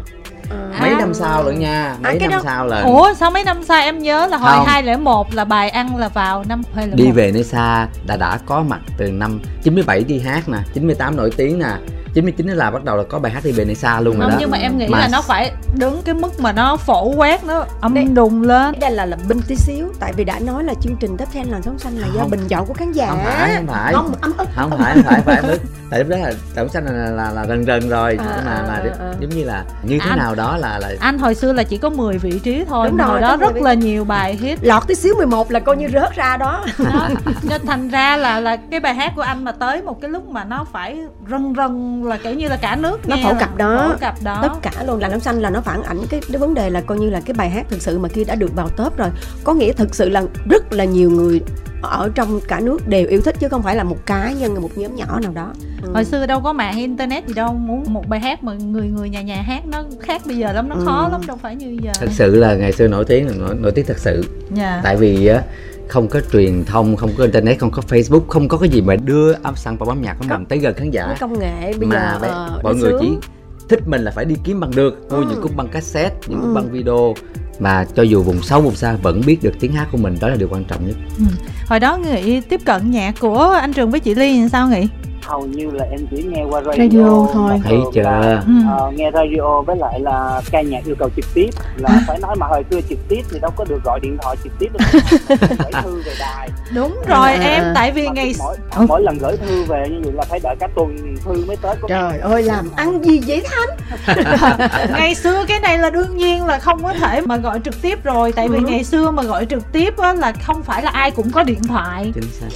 à. mấy năm sau nữa nha mấy à, năm đó... sau là ủa sao mấy năm sau em nhớ là hồi hai lẻ một là bài ăn là vào năm hay là đi về nơi xa đã đã có mặt từ năm 97 đi hát nè 98 nổi tiếng nè 99 là bắt đầu là có bài hát đi về nơi xa luôn rồi đó. nhưng mà em nghĩ mà... là nó phải đứng cái mức mà nó phổ quát nó âm đây, đùng lên. Đây là là bình tí xíu tại vì đã nói là chương trình top 10 làn sóng xanh là do bình chọn của khán giả. Không phải không phải. Không ức không phải không phải phải ức. Tại lúc đó là sóng xanh là là, là rần rần rồi à, mà mà à, à. giống như là như thế anh, nào đó là là anh hồi xưa là chỉ có 10 vị trí thôi Đúng rồi, hồi đó rất là nhiều bài hit. Lọt tí xíu 11 là coi như rớt ra đó, đó nên thành ra là là cái bài hát của anh mà tới một cái lúc mà nó phải rần rần là kiểu như là cả nước nó phổ cập đó. phổ cập đó. Tất cả luôn là nóng xanh là nó phản ảnh cái, cái vấn đề là coi như là cái bài hát thực sự mà kia đã được vào top rồi có nghĩa thực sự là rất là nhiều người ở trong cả nước đều yêu thích chứ không phải là một cá nhân một nhóm nhỏ nào đó ừ. hồi xưa đâu có mạng internet gì đâu muốn một bài hát mà người người nhà nhà hát nó khác bây giờ lắm nó ừ. khó lắm đâu phải như giờ thật sự là ngày xưa nổi tiếng là nổi, nổi tiếng thật sự yeah. Dạ. tại vì á không có truyền thông không có internet không có facebook không có cái gì mà đưa âm sản phẩm âm nhạc của mình tới gần khán giả công nghệ bây mà giờ uh, mọi người sướng. chỉ thích mình là phải đi kiếm bằng được mua ừ. những cúp băng cassette những cúp ừ. băng video mà cho dù vùng sâu, vùng xa, vẫn biết được tiếng hát của mình, đó là điều quan trọng nhất ừ. hồi đó nghĩ tiếp cận nhạc của anh trường với chị ly làm sao nghĩ hầu như là em chỉ nghe qua radio, radio thôi. thấy chưa? là, uh, nghe radio với lại là ca nhạc yêu cầu trực tiếp là phải nói mà hồi xưa trực tiếp thì đâu có được gọi điện thoại trực tiếp gửi thư về đài. Đúng rồi à, em tại vì ngày mỗi, mỗi lần gửi thư về như vậy là phải đợi cả tuần thư mới tới trời ơi làm ăn gì vậy thanh? Ngày xưa cái này là đương nhiên là không có thể mà gọi trực tiếp rồi tại vì ừ. ngày xưa mà gọi trực tiếp á là không phải là ai cũng có điện thoại.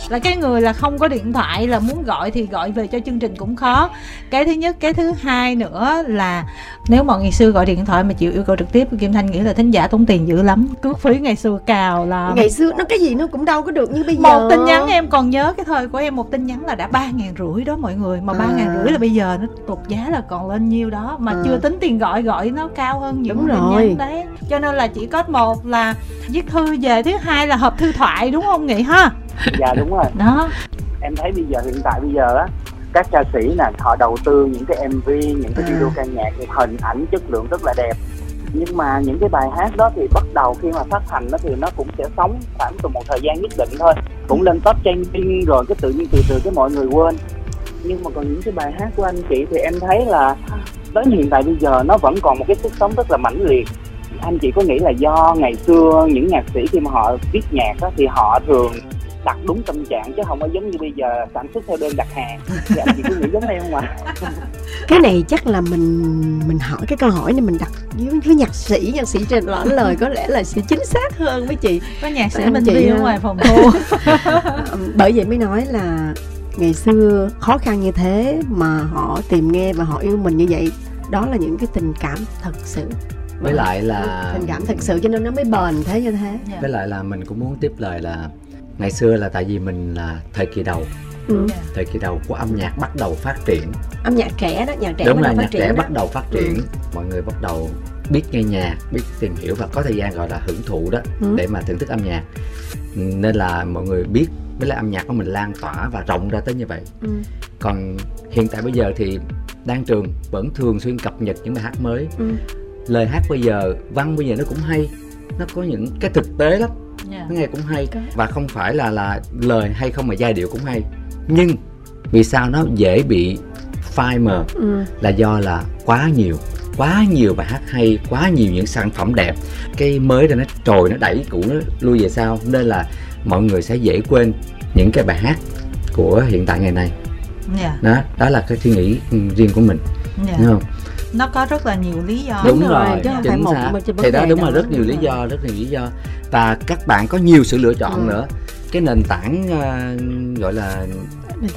Là cái người là không có điện thoại là muốn gọi thì gọi gọi về cho chương trình cũng khó cái thứ nhất cái thứ hai nữa là nếu mà ngày xưa gọi điện thoại mà chịu yêu cầu trực tiếp kim thanh nghĩ là thính giả tốn tiền dữ lắm cước phí ngày xưa cào là ngày xưa nó cái gì nó cũng đâu có được như bây giờ một tin nhắn em còn nhớ cái thời của em một tin nhắn là đã ba ngàn rưỡi đó mọi người mà ba À. ngàn rưỡi là bây giờ nó tụt giá là còn lên nhiêu đó mà À. chưa tính tiền gọi gọi nó cao hơn những Đúng tin rồi. nhắn đấy cho nên là chỉ có một là viết thư về thứ hai là hộp thư thoại đúng không nghị ha dạ đúng rồi đó em thấy bây giờ hiện tại bây giờ á các ca sĩ nè họ đầu tư những cái mv những cái À. video ca nhạc những hình ảnh chất lượng rất là đẹp. Nhưng mà những cái bài hát đó thì bắt đầu khi mà phát hành đó thì nó cũng sẽ sống khoảng từ một thời gian nhất định thôi. Cũng lên top trending rồi cái tự nhiên từ từ cái mọi người quên. Nhưng mà còn những cái bài hát của anh chị thì em thấy là đến hiện tại bây giờ nó vẫn còn một cái sức sống rất là mãnh liệt. Anh chị có nghĩ là do ngày xưa những nhạc sĩ khi mà họ viết nhạc á, thì họ thường đặt đúng tâm trạng chứ không có giống như bây giờ sản xuất theo đơn đặt hàng. Thì anh chị có nghĩ giống em không ạ? Cái này chắc là mình mình hỏi cái câu hỏi này mình đặt với, với nhạc sĩ nhạc sĩ trên lõi lời có lẽ là sẽ chính xác hơn với chị. Có nhạc sĩ chị vi ở ha. ngoài phòng thu. Bởi vậy mới nói là ngày xưa khó khăn như thế mà họ tìm nghe và họ yêu mình như vậy đó là những cái tình cảm thật sự. Với lại là tình cảm thật sự cho nên nó mới bền thế như thế. Dạ. với lại là mình cũng muốn tiếp lời là ngày xưa là tại vì mình là thời kỳ đầu ừ. Thời kỳ đầu của âm nhạc bắt đầu phát triển âm nhạc trẻ đó nhạc trẻ đúng bắt là đầu phát nhạc triển trẻ đó. bắt đầu phát triển Ừ. mọi người bắt đầu biết nghe nhạc biết tìm hiểu và có thời gian gọi là hưởng thụ đó Ừ. để mà thưởng thức âm nhạc nên là mọi người biết với lại âm nhạc của mình lan tỏa và rộng ra tới như vậy Ừ. còn hiện tại bây giờ thì Đan Trường vẫn thường xuyên cập nhật những bài hát mới Ừ. lời hát bây giờ văn bây giờ nó cũng hay nó có những cái thực tế lắm Dạ. nó nghe cũng hay. Và không phải là là lời hay không mà giai điệu cũng hay. Nhưng vì sao nó dễ bị phai mờ? Ừ. là do là quá nhiều quá nhiều bài hát hay quá nhiều những sản phẩm đẹp. Cái mới ra nó trồi nó đẩy cũ nó lui về sau. Nên là mọi người sẽ dễ quên những cái bài hát của hiện tại ngày nay Dạ. đó đó là cái suy nghĩ riêng của mình. Dạ. đúng không nó có rất là nhiều lý do Đúng rồi, chứ không phải chính một- thì đó đúng đó. là rất nhiều lý Đúng do rất nhiều lý do và các bạn có nhiều sự lựa chọn Ừ. nữa cái nền tảng ờ, gọi là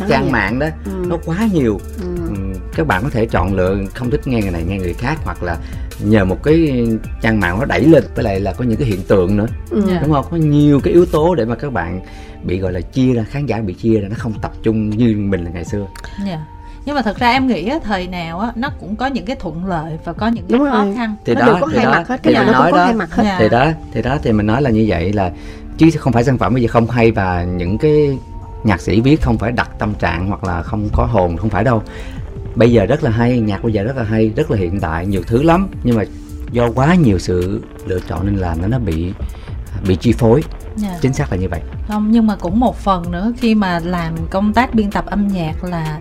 trang vậy. mạng đó Ừ. nó quá nhiều Ừ. Ừm, các bạn có thể chọn lựa không thích nghe người này nghe người khác hoặc là nhờ một cái trang mạng nó đẩy lên với lại là có những cái hiện tượng nữa Ừ. Dạ. đúng không có nhiều cái yếu tố để mà các bạn bị gọi là chia ra khán giả bị chia ra nó không tập trung như mình là ngày xưa Dạ. Nhưng mà thật ra em nghĩ á, thời nào á nó cũng có những cái thuận lợi và có những cái Đúng khó rồi. khăn. Thì nó đó đều có thì hai đó mặt hết thì cái nào mình nó cũng nói có đó. hai mặt hết. Dạ. thì đó thì đó thì mình nói là như vậy là chứ không phải sản phẩm bây giờ không hay và những cái nhạc sĩ viết không phải đặt tâm trạng hoặc là không có hồn không phải đâu. Bây giờ rất là hay nhạc bây giờ rất là hay rất là hiện đại nhiều thứ lắm. Nhưng mà do quá nhiều sự lựa chọn nên làm nó nó bị bị chi phối. Dạ. chính xác là như vậy. Không nhưng mà cũng một phần nữa khi mà làm công tác biên tập âm nhạc là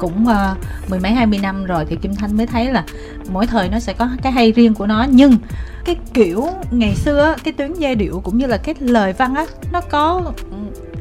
cũng uh, mười mấy hai mươi năm rồi thì kim thanh mới thấy là mỗi thời nó sẽ có cái hay riêng của nó. Nhưng cái kiểu ngày xưa cái tuyến giai điệu cũng như là cái lời văn á nó có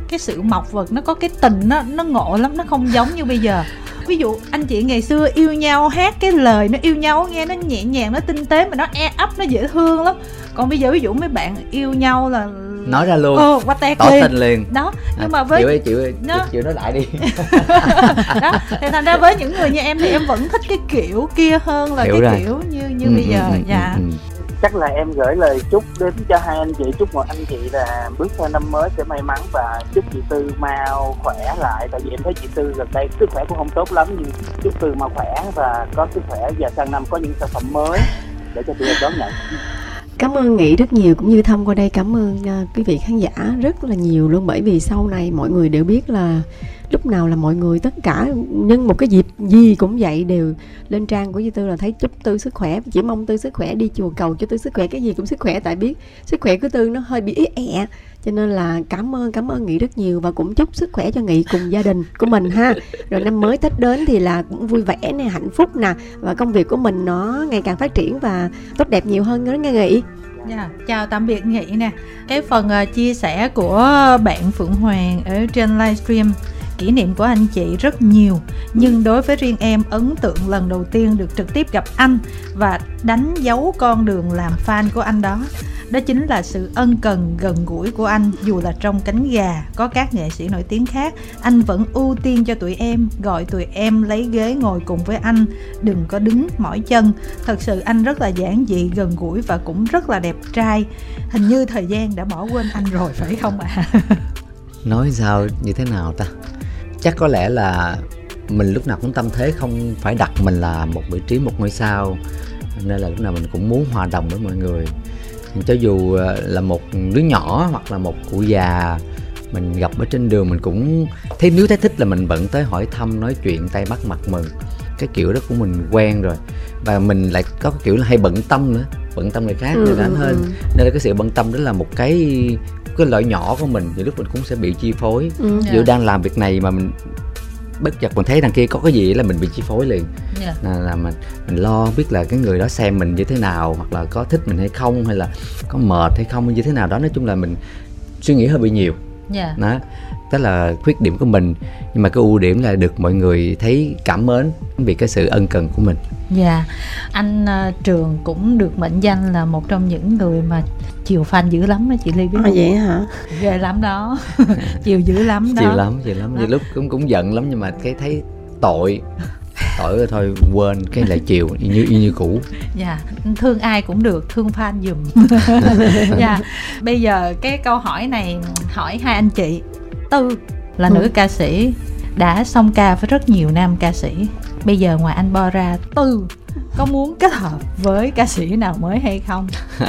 cái sự mộc vật nó có cái tình nó nó ngộ lắm nó không giống như bây giờ. Ví dụ anh chị ngày xưa yêu nhau hát cái lời nó yêu nhau nghe nó nhẹ nhàng nó tinh tế mà nó e ấp nó dễ thương lắm. Còn bây giờ ví dụ mấy bạn yêu nhau là nói ra luôn. Ờ qua tét tỏ liền tình liền. Đó À, nhưng mà với chịu ơi chịu ơi Nó- chịu nói lại đi. Đó thì thành ra với những người như em thì em vẫn thích cái kiểu kia hơn là Hiểu cái rồi. kiểu như như Ừ, bây ừ, giờ ừ, dạ. ừ, ừ. chắc là em gửi lời chúc đến cho hai anh chị chúc một anh chị là bước sang năm mới sẽ may mắn và chúc chị tư mau khỏe lại. Tại vì em thấy chị tư gần đây sức khỏe cũng không tốt lắm nhưng chúc tư mau khỏe và có sức khỏe và sang năm có những sản phẩm mới để cho tụi em đón nhận Cảm ơn Nghị rất nhiều cũng như thông qua đây cảm ơn uh, quý vị khán giả rất là nhiều luôn. Bởi vì sau này mọi người đều biết là lúc nào là mọi người tất cả nhân một cái dịp gì cũng vậy đều lên trang của Duy Tư là thấy chúc Tư sức khỏe chỉ mong Tư sức khỏe đi chùa cầu cho Tư sức khỏe cái gì cũng sức khỏe. Tại biết sức khỏe của Tư nó hơi bị ý ẹ cho nên là cảm ơn cảm ơn Nghị rất nhiều và cũng chúc sức khỏe cho Nghị cùng gia đình của mình ha. Rồi năm mới Tết đến thì là cũng vui vẻ nè hạnh phúc nè và công việc của mình nó ngày càng phát triển và tốt đẹp nhiều hơn nữa nghe Nghị. Yeah. chào tạm biệt Nghị nè. Cái phần uh, chia sẻ của bạn Phượng Hoàng ở trên livestream Kỷ niệm của anh chị rất nhiều. Nhưng đối với riêng em ấn tượng lần đầu tiên được trực tiếp gặp anh Và đánh dấu con đường làm fan của anh đó đó chính là sự ân cần gần gũi của anh, dù là trong cánh gà, có các nghệ sĩ nổi tiếng khác. Anh vẫn ưu tiên cho tụi em, gọi tụi em lấy ghế ngồi cùng với anh, đừng có đứng mỏi chân. Thật sự anh rất là giản dị, gần gũi và cũng rất là đẹp trai. Hình như thời gian đã bỏ quên anh rồi, phải không ạ? À? nói sao, như thế nào ta? Chắc có lẽ là mình lúc nào cũng tâm thế không phải đặt mình là một vị trí, một ngôi sao. Nên là lúc nào mình cũng muốn hòa đồng với mọi người cho dù ờ, là một đứa nhỏ hoặc là một cụ già mình gặp ở trên đường mình cũng thấy nếu thấy thích là mình vẫn tới hỏi thăm nói chuyện tay bắt mặt mừng cái kiểu đó của mình quen rồi và mình lại có cái kiểu là hay bận tâm nữa bận tâm người khác Ừ, người đánh ừ, hơn ừ. nên là cái sự bận tâm đó là một cái cái lợi nhỏ của mình thì lúc mình cũng sẽ bị chi phối Ừ. ví dụ đang làm việc này mà mình bất chợt mình thấy đằng kia có cái gì là mình bị chi phối liền Dạ. là, là mình mình lo biết là cái người đó xem mình như thế nào hoặc là có thích mình hay không hay là có mệt hay không như thế nào đó nói chung là mình suy nghĩ hơi bị nhiều Dạ. đó đó là khuyết điểm của mình nhưng mà cái ưu điểm là được mọi người thấy cảm mến vì cái sự ân cần của mình Dạ, anh ờ, Trường cũng được mệnh danh là một trong những người mà chiều fan dữ lắm đó chị Ly biết À, không? vậy hả Ghê lắm đó, chiều dữ lắm đó. chiều lắm chiều lắm nhiều lúc cũng cũng giận lắm nhưng mà cái thấy tội tội rồi thôi quên cái lại chiều y như y như cũ Dạ, thương ai cũng được, thương fan dùm. dạ, bây giờ cái câu hỏi này hỏi hai anh chị. Tư là Ừ. nữ ca sĩ đã song ca với rất nhiều nam ca sĩ. Bây giờ ngoài anh Bo ra, Tư có muốn kết hợp với ca sĩ nào mới hay không?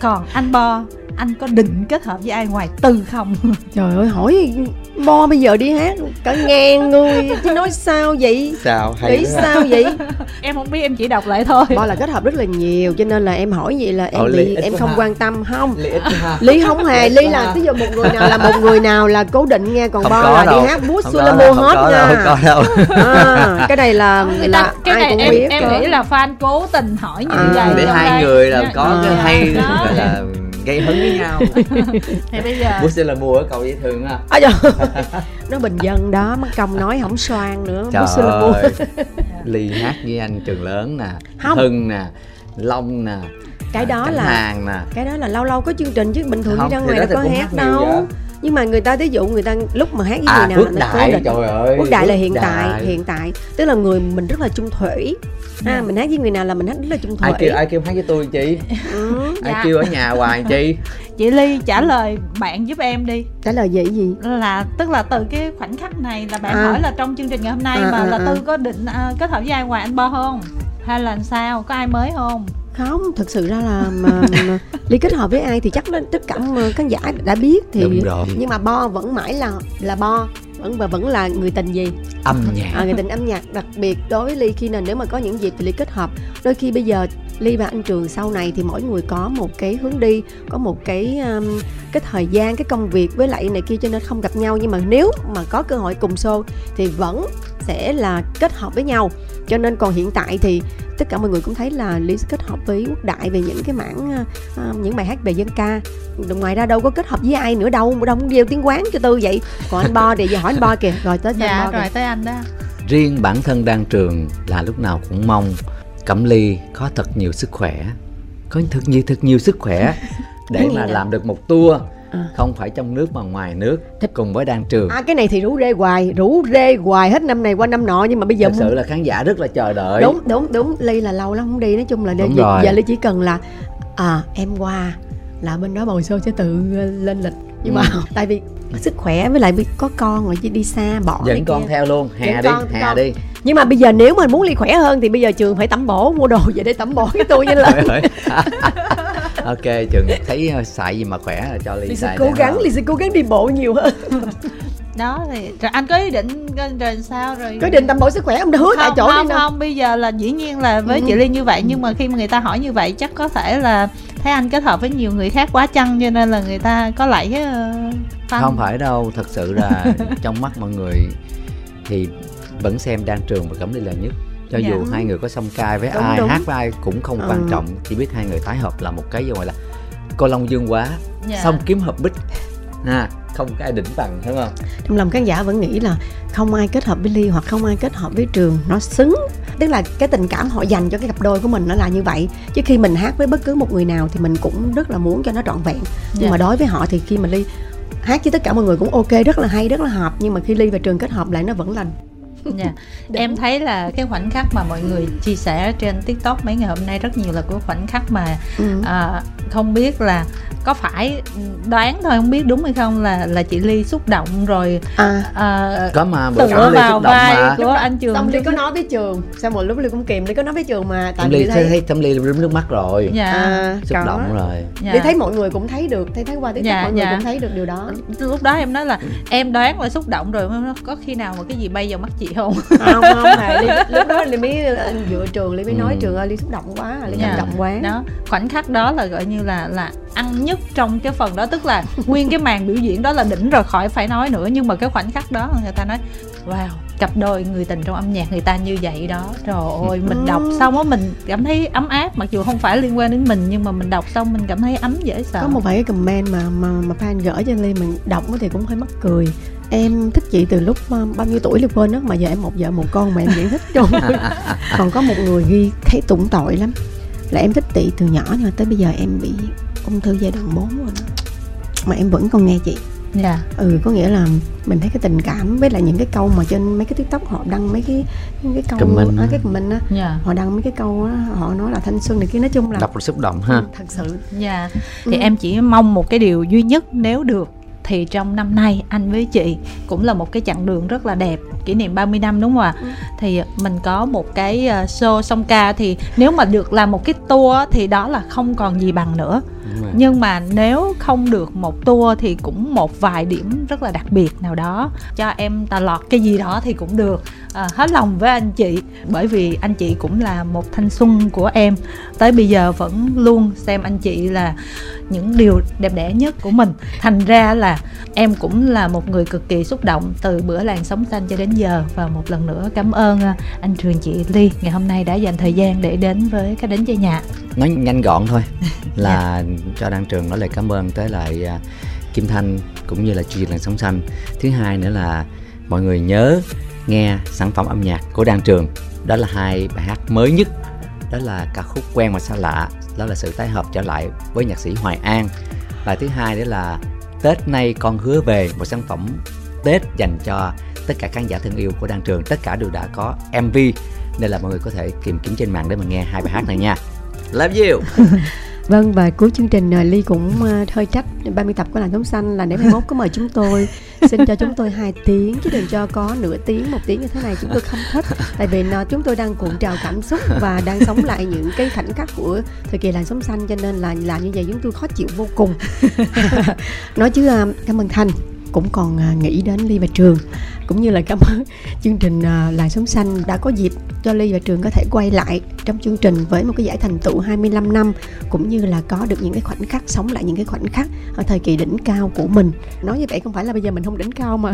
Còn anh Bo, anh có định kết hợp với ai ngoài Tư không? trời ơi hỏi bo bây giờ đi hát cả ngàn người chứ nói sao vậy? Sao nghĩ sao vậy? Em không biết, em chỉ đọc lại thôi. bo là kết hợp rất là nhiều cho nên là em hỏi vậy là em bị em không quan tâm không? Ly không hề ly là ví dụ một người nào là một người nào là cố định nghe còn Không bo là đâu. đi hát bút có là mua hết nha. không có đâu. À, cái này là Người là ta, cái ai này cũng em, biết em nghĩ là fan cố tình hỏi như À, vậy để hai người là có cái dạ, hay đó. gọi là gây hứng với nhau. Thì bây giờ bút là mua ở cầu dễ thương ha à, trời. nó bình dân đó mất công nói không xoan nữa trời bút là mua. ly hát với anh trường lớn nè Không. hưng nè long nè cái đó là hàng nè. cái đó là lâu lâu có chương trình chứ bình thường Không, đi ra ngoài đâu có hát đâu. vậy. nhưng mà người ta ví dụ người ta lúc mà hát với à người nào cố đại định. trời ơi Quốc đại là hiện Phước tại Đại. hiện tại. Tức là người mình rất là chung thủy ha mình hát với người nào là mình hát rất là chung thủy ai kêu ai kêu hát với tôi chị ừ. ai Dạ. kêu ở nhà hoài chi chị ly trả lời bạn giúp em đi trả lời vậy gì là tức là từ cái khoảnh khắc này là bạn À. hỏi là trong chương trình ngày hôm nay À, mà à, là à. tư có định à, kết hợp với ai ngoài anh bo không hay là sao có ai mới không không thực sự ra là mà, mà ly kết hợp với ai thì chắc là tất cả khán giả đã biết thì Đúng rồi. nhưng mà bo vẫn mãi là là bo vẫn và vẫn là người tình gì? Âm nhạc. À, người tình âm nhạc. Đặc biệt đối với ly khi nào nếu mà có những dịp thì ly kết hợp. Đôi khi bây giờ ly và anh trường sau này thì mỗi người có một cái hướng đi có một cái um, cái thời gian cái công việc với lại này kia cho nên không gặp nhau. Nhưng mà nếu mà có cơ hội cùng show thì vẫn sẽ là kết hợp với nhau. Cho nên còn hiện tại thì tất cả mọi người cũng thấy là ly sẽ kết hợp với quốc đại về những cái mảng uh, những bài hát về dân ca. Ngoài ra đâu có kết hợp với ai nữa đâu đâu cũng gieo tiếng quán cho tư vậy. Còn anh bo thì giờ hỏi anh bo kìa. Rồi tới dạ bo kìa. rồi tới anh đó. Riêng bản thân đang trường là lúc nào cũng mong cẩm ly có thật nhiều sức khỏe. Có thật nhiều thật nhiều sức khỏe để mà làm được một tour. À. không phải trong nước mà ngoài nước cùng với đang trường. À cái này thì rủ rê hoài, rủ rê hoài hết năm này qua năm nọ nhưng mà bây giờ thật sự là khán giả rất là chờ đợi. Đúng đúng đúng. Ly là lâu lắm không đi nói chung là Đúng giờ, giờ ly chỉ cần là à em qua là bên đó bầu show sẽ tự lên lịch. Nhưng mà Ừ. tại vì sức khỏe với lại có con rồi chứ đi xa bỏ dẫn con kia. theo luôn hè Dẫn đi con, hè con. đi nhưng mà bây giờ nếu mà muốn ly khỏe hơn thì bây giờ trường phải tẩm bổ mua đồ về để tẩm bổ cái tôi nhanh lên Trời ơi. ok trường thấy ờ, xài gì mà khỏe là cho ly ly sẽ cố gắng ly sẽ cố gắng đi bộ nhiều hơn đó thì rồi anh có ý định rồi sao rồi có định tẩm bổ sức khỏe ông đã hứa tại không chỗ đi không nè không bây giờ là dĩ nhiên là với Ừ. chị Liên như vậy nhưng mà khi mà người ta hỏi như vậy chắc có thể là thấy anh kết hợp với nhiều người khác quá chăng cho nên là người ta có ờ, fan. không phải đâu thật sự là trong mắt mọi người thì vẫn xem đang trường và cẩm ly là nhất cho Dạ. dù hai người có song cai với Đúng, ai đúng. hát với ai cũng không quan Ừ. trọng chỉ biết hai người tái hợp là một cái gì gọi là cô long dương quá Dạ. song kiếm hợp bích ha. Không có ai đỉnh bằng đúng không? Trong lòng khán giả vẫn nghĩ là không ai kết hợp với ly hoặc không ai kết hợp với trường nó xứng. Tức là cái tình cảm họ dành cho cái cặp đôi của mình nó là như vậy. Chứ khi mình hát với bất cứ một người nào thì mình cũng rất là muốn cho nó trọn vẹn. Nhưng Dạ. mà đối với họ thì khi mà ly hát với tất cả mọi người cũng ok rất là hay rất là hợp. Nhưng mà khi ly và trường kết hợp lại nó vẫn là Dạ. em thấy là cái khoảnh khắc mà mọi người chia sẻ trên tiktok mấy ngày hôm nay rất nhiều là cái khoảnh khắc mà ừ. à, không biết là có phải đoán thôi không biết đúng hay không là là chị ly xúc động rồi à à, có mà bữa tựa ly vào xúc động vai mà của anh trường xong ly có nói với trường xong một lúc ly cũng kìm ly có nói với trường mà tại ly ly thấy thấy tâm ly rướm nước mắt rồi dạ à, xúc có. động rồi dạ. ly thấy mọi người cũng thấy được thấy thấy qua tiktok Dạ, mọi người dạ. cũng thấy được điều đó lúc đó em nói là em đoán là xúc động rồi có khi nào mà cái gì bay vào mắt chị không không không mà ly, lúc đó ly mới ờ, dựa trường ly mới nói Ừ. trường ơi ly xúc động quá ly Dạ. cảm động quá đó khoảnh khắc đó là gọi như là là ăn nhất trong cái phần đó. Tức là nguyên cái màn biểu diễn đó là đỉnh rồi khỏi phải nói nữa nhưng mà cái khoảnh khắc đó người ta nói wow cặp đôi người tình trong âm nhạc người ta như vậy đó. Trời ơi mình đọc Ừ. xong á mình cảm thấy ấm áp mặc dù không phải liên quan đến mình nhưng mà mình đọc xong mình cảm thấy ấm dễ sợ. Có một vài cái comment mà mà mà fan gửi cho ly mình đọc á thì cũng hơi mắc cười. Em thích chị từ lúc bao nhiêu tuổi ly quên đó mà giờ em một vợ một con mà em vẫn thích trong còn có một người ghi thấy tụng tội lắm. Là em thích chị từ nhỏ nhưng mà tới bây giờ em bị ung thư giai đoạn 4 rồi đó. mà em vẫn còn nghe chị dạ ừ có nghĩa là mình thấy cái tình cảm với lại những cái câu mà trên mấy cái tiktok họ đăng mấy cái những cái câu Comment. à, cái comment á dạ họ đăng mấy cái câu á họ nói là thanh xuân này kia nói chung là đọc rồi xúc động ha thật sự Dạ, thì Ừ. em chỉ mong một cái điều duy nhất nếu được thì trong năm nay anh với chị cũng là một cái chặng đường rất là đẹp kỷ niệm 30 năm đúng không ạ? Ừ. Thì mình có một cái ờ, show song ca thì nếu mà được làm một cái tour thì đó là không còn gì bằng nữa. Nhưng mà nếu không được một tour thì cũng một vài điểm rất là đặc biệt nào đó. Cho em tà lọt cái gì đó thì cũng được. À, hết lòng với anh chị bởi vì anh chị cũng là một thanh xuân của em. Tới bây giờ vẫn luôn xem anh chị là những điều đẹp đẽ nhất của mình. Thành ra là em cũng là một người cực kỳ xúc động từ bữa làng sống xanh cho đến giờ. Và một lần nữa cảm ơn à, anh trường chị ly. Ngày hôm nay đã dành thời gian để đến với cái đến chơi nhà. Nói nhanh gọn thôi là cho đăng trường nói lời cảm ơn tới lại à, Kim Thanh cũng như là chương trình làn sóng xanh. Thứ hai nữa là mọi người nhớ nghe sản phẩm âm nhạc của đan trường. Đó là hai bài hát mới nhất. Đó là ca khúc quen mà xa lạ. Đó là sự tái hợp trở lại với nhạc sĩ Hoài An. Bài thứ hai đó là Tết nay con hứa về, một sản phẩm Tết dành cho tất cả khán giả thân yêu của đan trường. Tất cả đều đã có MV nên là mọi người có thể tìm kiếm trên mạng để mà nghe hai bài hát này nha. Love you! Vâng và cuối chương trình à, Ly cũng à, hơi trách 30 tập của làn sóng xanh là nếu mai mốt có mời chúng tôi. Xin cho chúng tôi hai tiếng chứ đừng cho có nửa tiếng một tiếng như thế này chúng tôi không thích. Tại vì nó, chúng tôi đang cuộn trào cảm xúc và đang sống lại những cái khoảnh khắc của thời kỳ làn sóng xanh cho nên là làm như vậy chúng tôi khó chịu vô cùng. Nói chứ à, cảm ơn Thanh cũng còn à, nghĩ đến Ly và Trường. Cũng như là cảm ơn chương trình à, làn xanh đã có dịp cho Ly và Trường có thể quay lại trong chương trình với một cái giải thành tựu 25 năm cũng như là có được những cái khoảnh khắc sống lại những cái khoảnh khắc ở thời kỳ đỉnh cao của mình. Nói như vậy không phải là bây giờ mình không đỉnh cao mà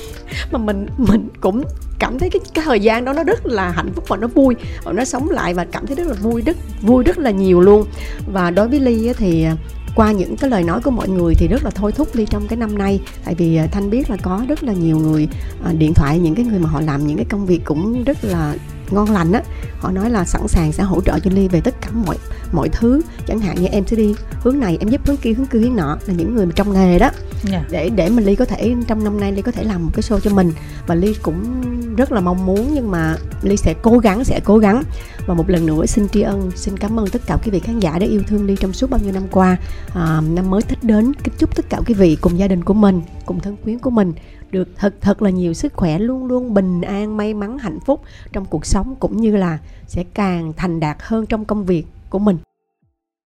mà mình mình cũng cảm thấy cái cái thời gian đó nó rất là hạnh phúc và nó vui và nó sống lại và cảm thấy rất là vui rất vui rất là nhiều luôn. Và đối với ly thì à, qua những cái lời nói của mọi người thì rất là thôi thúc ly trong cái năm nay. Tại vì à, thanh biết là có rất là nhiều người à, điện thoại, những cái người mà họ làm những cái công việc cũng rất là ngon lành á họ nói là sẵn sàng sẽ hỗ trợ cho ly về tất cả mọi mọi thứ. Chẳng hạn như em sẽ đi hướng này em giúp hướng kia hướng kia hướng nọ là những người trong nghề đó. Dạ. Để để mà ly có thể trong năm nay ly có thể làm một cái show cho mình. Và ly cũng rất là mong muốn nhưng mà ly sẽ cố gắng sẽ cố gắng. Và một lần nữa xin tri ân xin cảm ơn tất cả quý vị khán giả đã yêu thương ly trong suốt bao nhiêu năm qua. À, năm mới thích đến kính chúc tất cả quý vị cùng gia đình của mình cùng thân quyến của mình được thật thật là nhiều sức khỏe, luôn luôn bình an, may mắn, hạnh phúc trong cuộc sống, cũng như là sẽ càng thành đạt hơn trong công việc của mình.